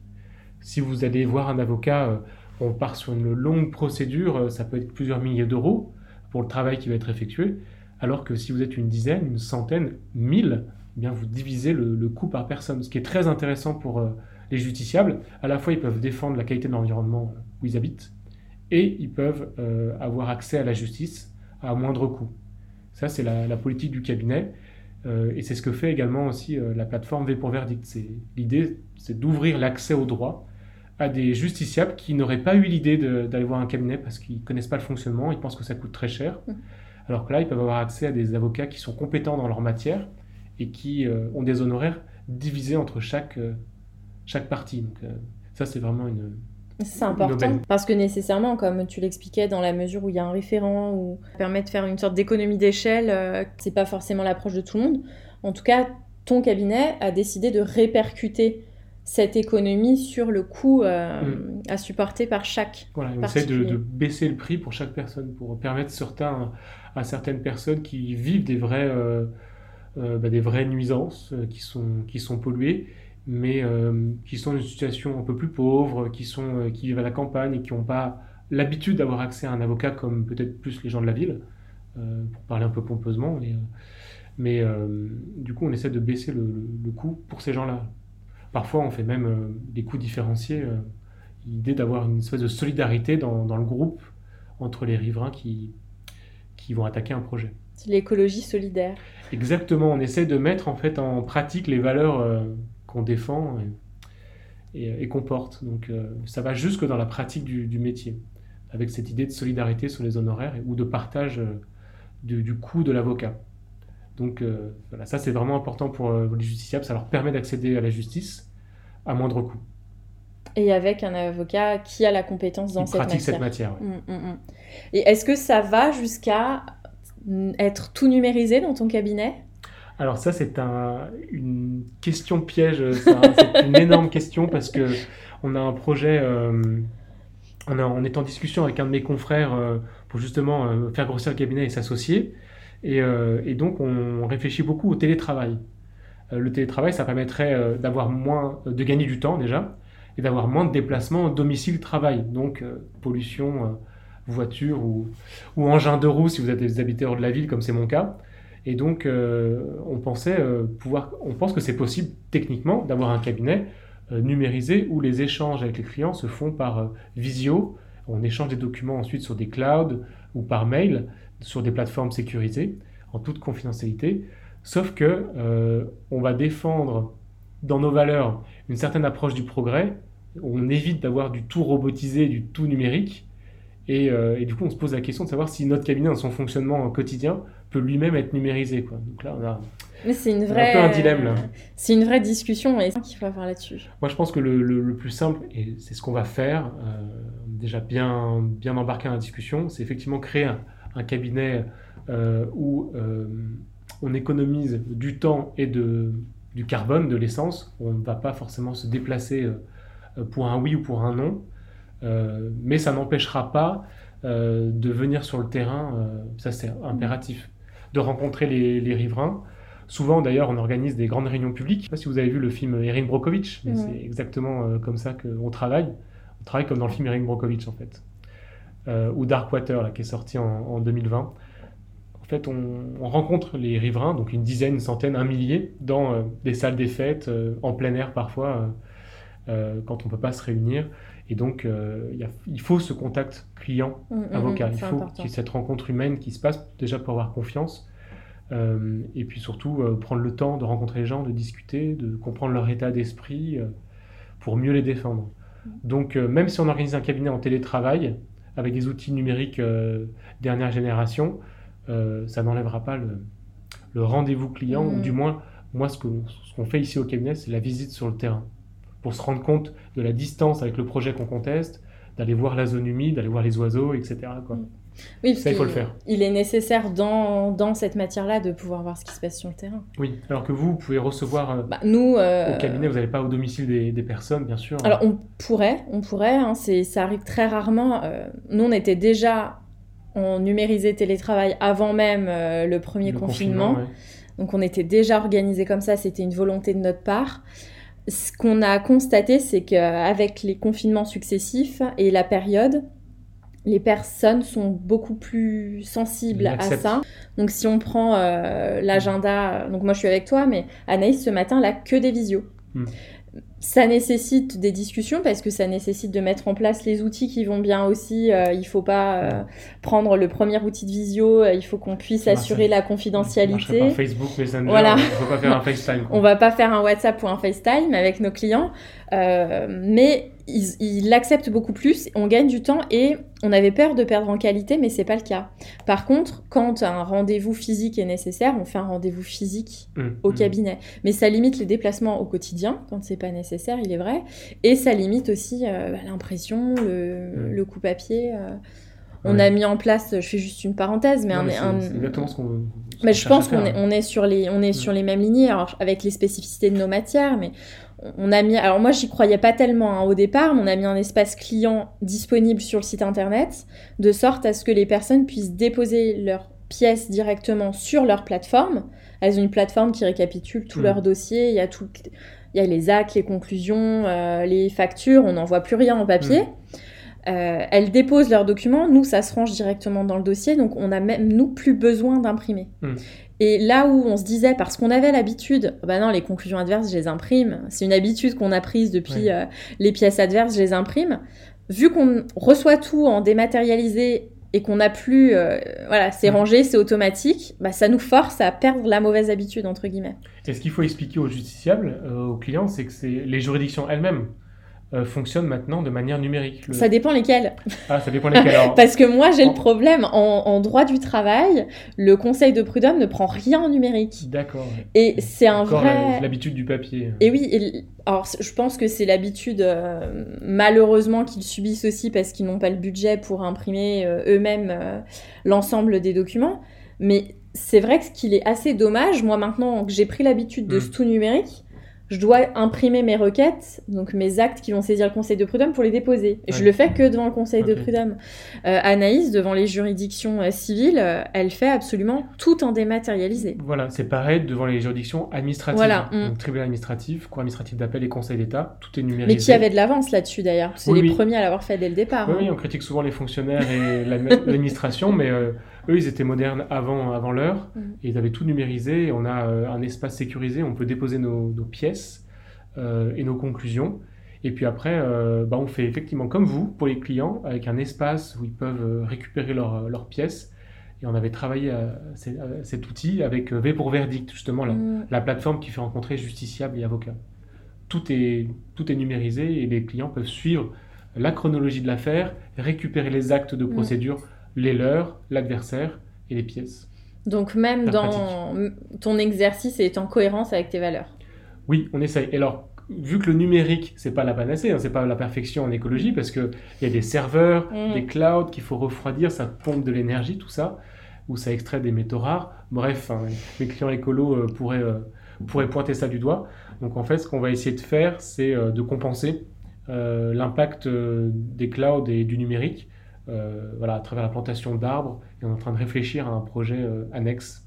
Si vous allez voir un avocat, euh, on part sur une longue procédure, euh, ça peut être plusieurs milliers d'euros pour le travail qui va être effectué, alors que si vous êtes une dizaine, une centaine, mille, eh bien vous divisez le, coût par personne, ce qui est très intéressant pour euh, les justiciables. À la fois, ils peuvent défendre la qualité de l'environnement où ils habitent, et ils peuvent avoir accès à la justice à moindre coût. Ça, c'est la, politique du cabinet. Euh, et c'est ce que fait également aussi euh, la plateforme V pour Verdict. L'idée, c'est d'ouvrir l'accès au droit à des justiciables qui n'auraient pas eu l'idée d'aller voir un cabinet parce qu'ils ne connaissent pas le fonctionnement, ils pensent que ça coûte très cher. Mmh. Alors que là, ils peuvent avoir accès à des avocats qui sont compétents dans leur matière et qui euh, ont des honoraires divisés entre chaque, chaque partie. Donc, ça, c'est vraiment une, c'est important parce que nécessairement, comme tu l'expliquais, dans la mesure où il y a un référent ou permet de faire une sorte d'économie d'échelle, euh, c'est pas forcément l'approche de tout le monde. En tout cas, ton cabinet a décidé de répercuter cette économie sur le coût euh, mm. à supporter par chaque. Voilà, on essaie de, baisser le prix pour chaque personne pour permettre certains, à certaines personnes qui vivent des vrais, euh, bah, des vraies nuisances, qui sont, qui sont polluées mais euh, qui sont dans une situation un peu plus pauvre, qui, sont, euh, qui vivent à la campagne et qui n'ont pas l'habitude d'avoir accès à un avocat comme peut-être plus les gens de la ville, euh, pour parler un peu pompeusement. Mais, mais du coup, on essaie de baisser le, le, coût pour ces gens-là. Parfois, on fait même des coûts différenciés. L'idée d'avoir une espèce de solidarité dans, dans, le groupe entre les riverains qui, qui vont attaquer un projet. C'est l'écologie solidaire. Exactement, on essaie de mettre en fait en pratique les valeurs qu'on défend et, qu'on porte. Donc euh, ça va jusque dans la pratique du, métier, avec cette idée de solidarité sur les honoraires ou de partage euh, du, coût de l'avocat. Donc euh, voilà, ça c'est vraiment important pour les justiciables, ça leur permet d'accéder à la justice à moindre coût. Et avec un avocat qui a la compétence dans cette pratique matière. cette matière. Mmh, mmh, mmh. Et est-ce que ça va jusqu'à être tout numérisé dans ton cabinet? Alors ça, c'est une question piège, c'est une énorme question parce que on a un projet, euh, on, est en discussion avec un de mes confrères euh, pour justement euh, faire grossir le cabinet et s'associer. Et, donc on réfléchit beaucoup au télétravail. le télétravail, ça permettrait d'avoir moins, de gagner du temps déjà, et d'avoir moins de déplacements domicile-travail. Donc pollution, voiture ou, ou engin de roue si vous êtes des habitants de la ville, comme c'est mon cas. Et donc, euh, on pensait euh, pouvoir, on pense que c'est possible techniquement d'avoir un cabinet euh, numérisé où les échanges avec les clients se font par visio. On échange des documents ensuite sur des clouds ou par mail sur des plateformes sécurisées en toute confidentialité. Sauf que on va défendre dans nos valeurs une certaine approche du progrès. On évite d'avoir du tout robotisé, du tout numérique. Et, et, du coup, on se pose la question de savoir si notre cabinet, dans son fonctionnement quotidien, peut lui-même être numérisé. Quoi. Donc là, on a, c'est une vraie, un peu un dilemme. C'est une vraie discussion et qu'il faut avoir là-dessus. Moi, je pense que le, le, plus simple, et c'est ce qu'on va faire, euh, déjà bien, bien embarqué dans la discussion, c'est effectivement créer un, cabinet euh, où euh, on économise du temps et de, du carbone, de l'essence. On ne va pas forcément se déplacer pour un oui ou pour un non, mais ça n'empêchera pas de venir sur le terrain, ça c'est impératif de rencontrer les, riverains. Souvent, d'ailleurs, on organise des grandes réunions publiques. Je ne sais pas si vous avez vu le film Erin Brockovich, mais c'est exactement euh, comme ça qu'on travaille. On travaille comme dans le film Erin Brockovich, en fait. Euh, ou Darkwater, là, qui est sorti en, 2020. En fait, on, rencontre les riverains, donc une dizaine, une centaine, un millier, dans euh, des salles des fêtes, en plein air parfois, quand on ne peut pas se réunir. Et donc, il faut ce contact client-avocat. Mm, mm, mm, il faut cette rencontre humaine qui se passe déjà pour avoir confiance. Euh, et puis surtout, euh, prendre le temps de rencontrer les gens, de discuter, de comprendre leur état d'esprit euh, pour mieux les défendre. Donc, même si on organise un cabinet en télétravail, avec des outils numériques dernière génération, ça n'enlèvera pas le, rendez-vous client, ou du moins, moi, ce qu'on ce fait ici au cabinet, c'est la visite sur le terrain, pour se rendre compte de la distance avec le projet qu'on conteste, d'aller voir la zone humide, d'aller voir les oiseaux, etc. Quoi. Mm. Oui, ça, il faut le faire. Il est nécessaire dans, dans cette matière-là de pouvoir voir ce qui se passe sur le terrain. Oui, alors que vous, vous pouvez recevoir euh, bah, nous, euh, au cabinet, vous n'allez pas au domicile des, des, personnes, bien sûr. Alors on pourrait, on pourrait, hein, ça arrive très rarement. Euh, nous, on était déjà en numérisé télétravail avant même le premier confinement. Donc on était déjà organisé comme ça, c'était une volonté de notre part. Ce qu'on a constaté, c'est qu'avec les confinements successifs et la période, les personnes sont beaucoup plus sensibles à ça. Donc si on prend euh, l'agenda, donc moi je suis avec toi, mais Anaïs ce matin, elle a que des visios. Hmm ça nécessite des discussions parce que ça nécessite de mettre en place les outils qui vont bien aussi. Euh, il faut pas euh, prendre le premier outil de visio. Euh, il faut qu'on puisse assurer la confidentialité. Par Facebook, Messenger. Voilà. On va pas faire un FaceTime. On va pas faire un WhatsApp ou un FaceTime avec nos clients, mais ils l'acceptent beaucoup plus, on gagne du temps et on avait peur de perdre en qualité, mais c'est pas le cas. Par contre, quand un rendez-vous physique est nécessaire, on fait un rendez-vous physique mmh, au mmh. cabinet. Mais ça limite les déplacements au quotidien quand c'est pas nécessaire, il est vrai, et ça limite aussi euh, bah, l'impression, le, mmh. coup papier. Euh. On a mis en place, je fais juste une parenthèse, mais, c'est exactement ce qu'on. Mais je pense qu'on est, on est sur les, on est sur les mêmes lignées, alors avec les spécificités de nos matières, mais on a mis, alors moi j'y croyais pas tellement hein, au départ, mais on a mis un espace client disponible sur le site internet, de sorte à ce que les personnes puissent déposer leurs pièces directement sur leur plateforme. Elles ont une plateforme qui récapitule tous mm. leurs dossiers, il y a tout, il y a les actes, les conclusions, euh, les factures, on n'en voit plus rien en papier. Mm. Euh, elles déposent leurs documents, nous ça se range directement dans le dossier, donc on a même nous plus besoin d'imprimer. Mm. Et là où on se disait, parce qu'on avait l'habitude, bah non, les conclusions adverses, je les imprime. C'est une habitude qu'on a prise depuis euh, les pièces adverses, je les imprime. Vu qu'on reçoit tout en dématérialisé et qu'on n'a plus, euh, voilà, c'est rangé, c'est automatique, bah, ça nous force à perdre la mauvaise habitude, entre guillemets. Et ce qu'il faut expliquer aux justiciables, euh, aux clients, c'est que c'est les juridictions elles-mêmes euh, fonctionne maintenant de manière numérique. Ça dépend lesquels. Ah, ça dépend lesquels. Parce que moi, j'ai le problème. En, droit du travail, le conseil de prud'homme ne prend rien en numérique. D'accord. Et c'est un vrai. L'habitude du papier. Et oui, alors je pense que c'est l'habitude, euh, malheureusement, qu'ils subissent aussi parce qu'ils n'ont pas le budget pour imprimer euh, eux-mêmes l'ensemble des documents. Mais c'est vrai qu'il est assez dommage, moi maintenant que j'ai pris l'habitude de ce tout numérique, je dois imprimer mes requêtes, donc mes actes qui vont saisir le conseil de prud'homme pour les déposer. Et je le fais que devant le conseil de prud'homme. Euh, Anaïs, devant les juridictions euh, civiles, euh, elle fait absolument tout en dématérialisé. Voilà, c'est pareil devant les juridictions administratives. Voilà. Mm. Donc tribunal administratif, cour administrative d'appel et conseil d'État, tout est numérisé. Mais qui avait de l'avance là-dessus d'ailleurs? C'est les premiers à l'avoir fait dès le départ. Oui, hein. on critique souvent les fonctionnaires et l'administration, mais eux, ils étaient modernes avant, avant l'heure, mm. et ils avaient tout numérisé, on a euh, un espace sécurisé, on peut déposer nos, pièces euh, et nos conclusions. Et puis après, euh, bah, on fait effectivement comme vous, pour les clients, avec un espace où ils peuvent récupérer leurs pièces. Et on avait travaillé cet outil avec V pour Verdict, justement, la, mm. la, plateforme qui fait rencontrer justiciables et avocats. Tout est, tout est numérisé et les clients peuvent suivre la chronologie de l'affaire, récupérer les actes de mm. procédure les leurs, l'adversaire et les pièces. Donc même dans ton exercice est en cohérence avec tes valeurs. Oui, on essaye. Et alors, vu que le numérique, c'est pas la panacée, hein, c'est pas la perfection en écologie, parce qu'il y a des serveurs, mm. des clouds qu'il faut refroidir, ça pompe de l'énergie, tout ça, ou ça extrait des métaux rares. Bref, hein, les clients écolos euh, euh, pourraient, pointer ça du doigt. Donc en fait, ce qu'on va essayer de faire, c'est euh, de compenser l'impact des clouds et du numérique voilà, à travers la plantation d'arbres. Et on est en train de réfléchir à un projet euh, annexe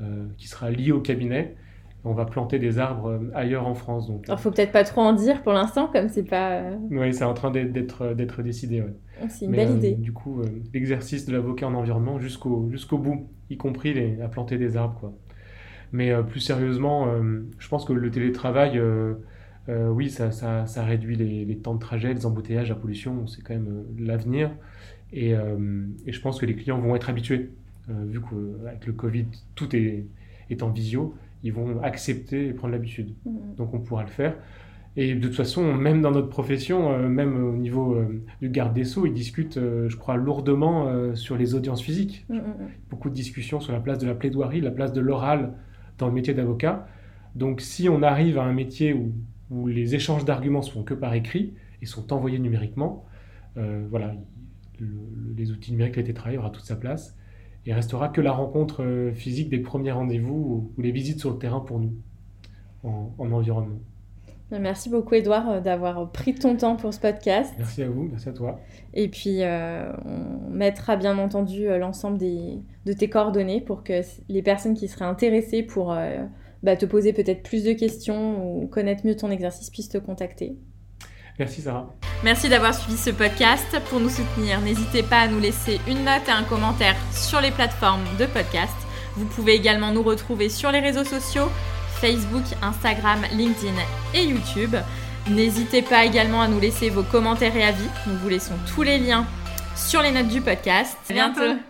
euh, qui sera lié au cabinet. On va planter des arbres ailleurs en France. Donc, Alors, faut peut-être pas trop en dire pour l'instant, comme c'est pas. Oui, c'est en train d'être d'être décidé. Oh, c'est une belle idée. Du coup, l'exercice de l'avocat en environnement jusqu'au jusqu'au bout, y compris les, à planter des arbres, quoi. Mais plus sérieusement, je pense que le télétravail, oui, ça, ça, ça réduit les, les, temps de trajet, les embouteillages, la pollution, c'est quand même l'avenir. Euh, et, je pense que les clients vont être habitués, euh, vu qu'avec le Covid, tout est, est, en visio, ils vont accepter et prendre l'habitude. Mmh. Donc on pourra le faire. Et de toute façon, même dans notre profession, euh, même au niveau du garde des Sceaux, ils discutent, je crois, lourdement sur les audiences physiques. Mmh, mmh, Beaucoup de discussions sur la place de la plaidoirie, la place de l'oral dans le métier d'avocat. Donc si on arrive à un métier où, où les échanges d'arguments se font que par écrit et sont envoyés numériquement, voilà, les outils numériques, le télétravail aura toute sa place. Et restera que la rencontre euh, physique des premiers rendez-vous ou, les visites sur le terrain pour nous en, environnement. Merci beaucoup Edouard d'avoir pris ton temps pour ce podcast. Merci à vous, merci à toi. Et puis on mettra bien entendu l'ensemble de tes coordonnées pour que les personnes qui seraient intéressées pour bah, te poser peut-être plus de questions ou connaître mieux ton exercice puissent te contacter. Merci Sarah. Merci d'avoir suivi ce podcast. Pour nous soutenir, n'hésitez pas à nous laisser une note et un commentaire sur les plateformes de podcast. Vous pouvez également nous retrouver sur les réseaux sociaux, Facebook, Instagram, LinkedIn et YouTube. N'hésitez pas également à nous laisser vos commentaires et avis. Nous vous laissons tous les liens sur les notes du podcast. À bientôt.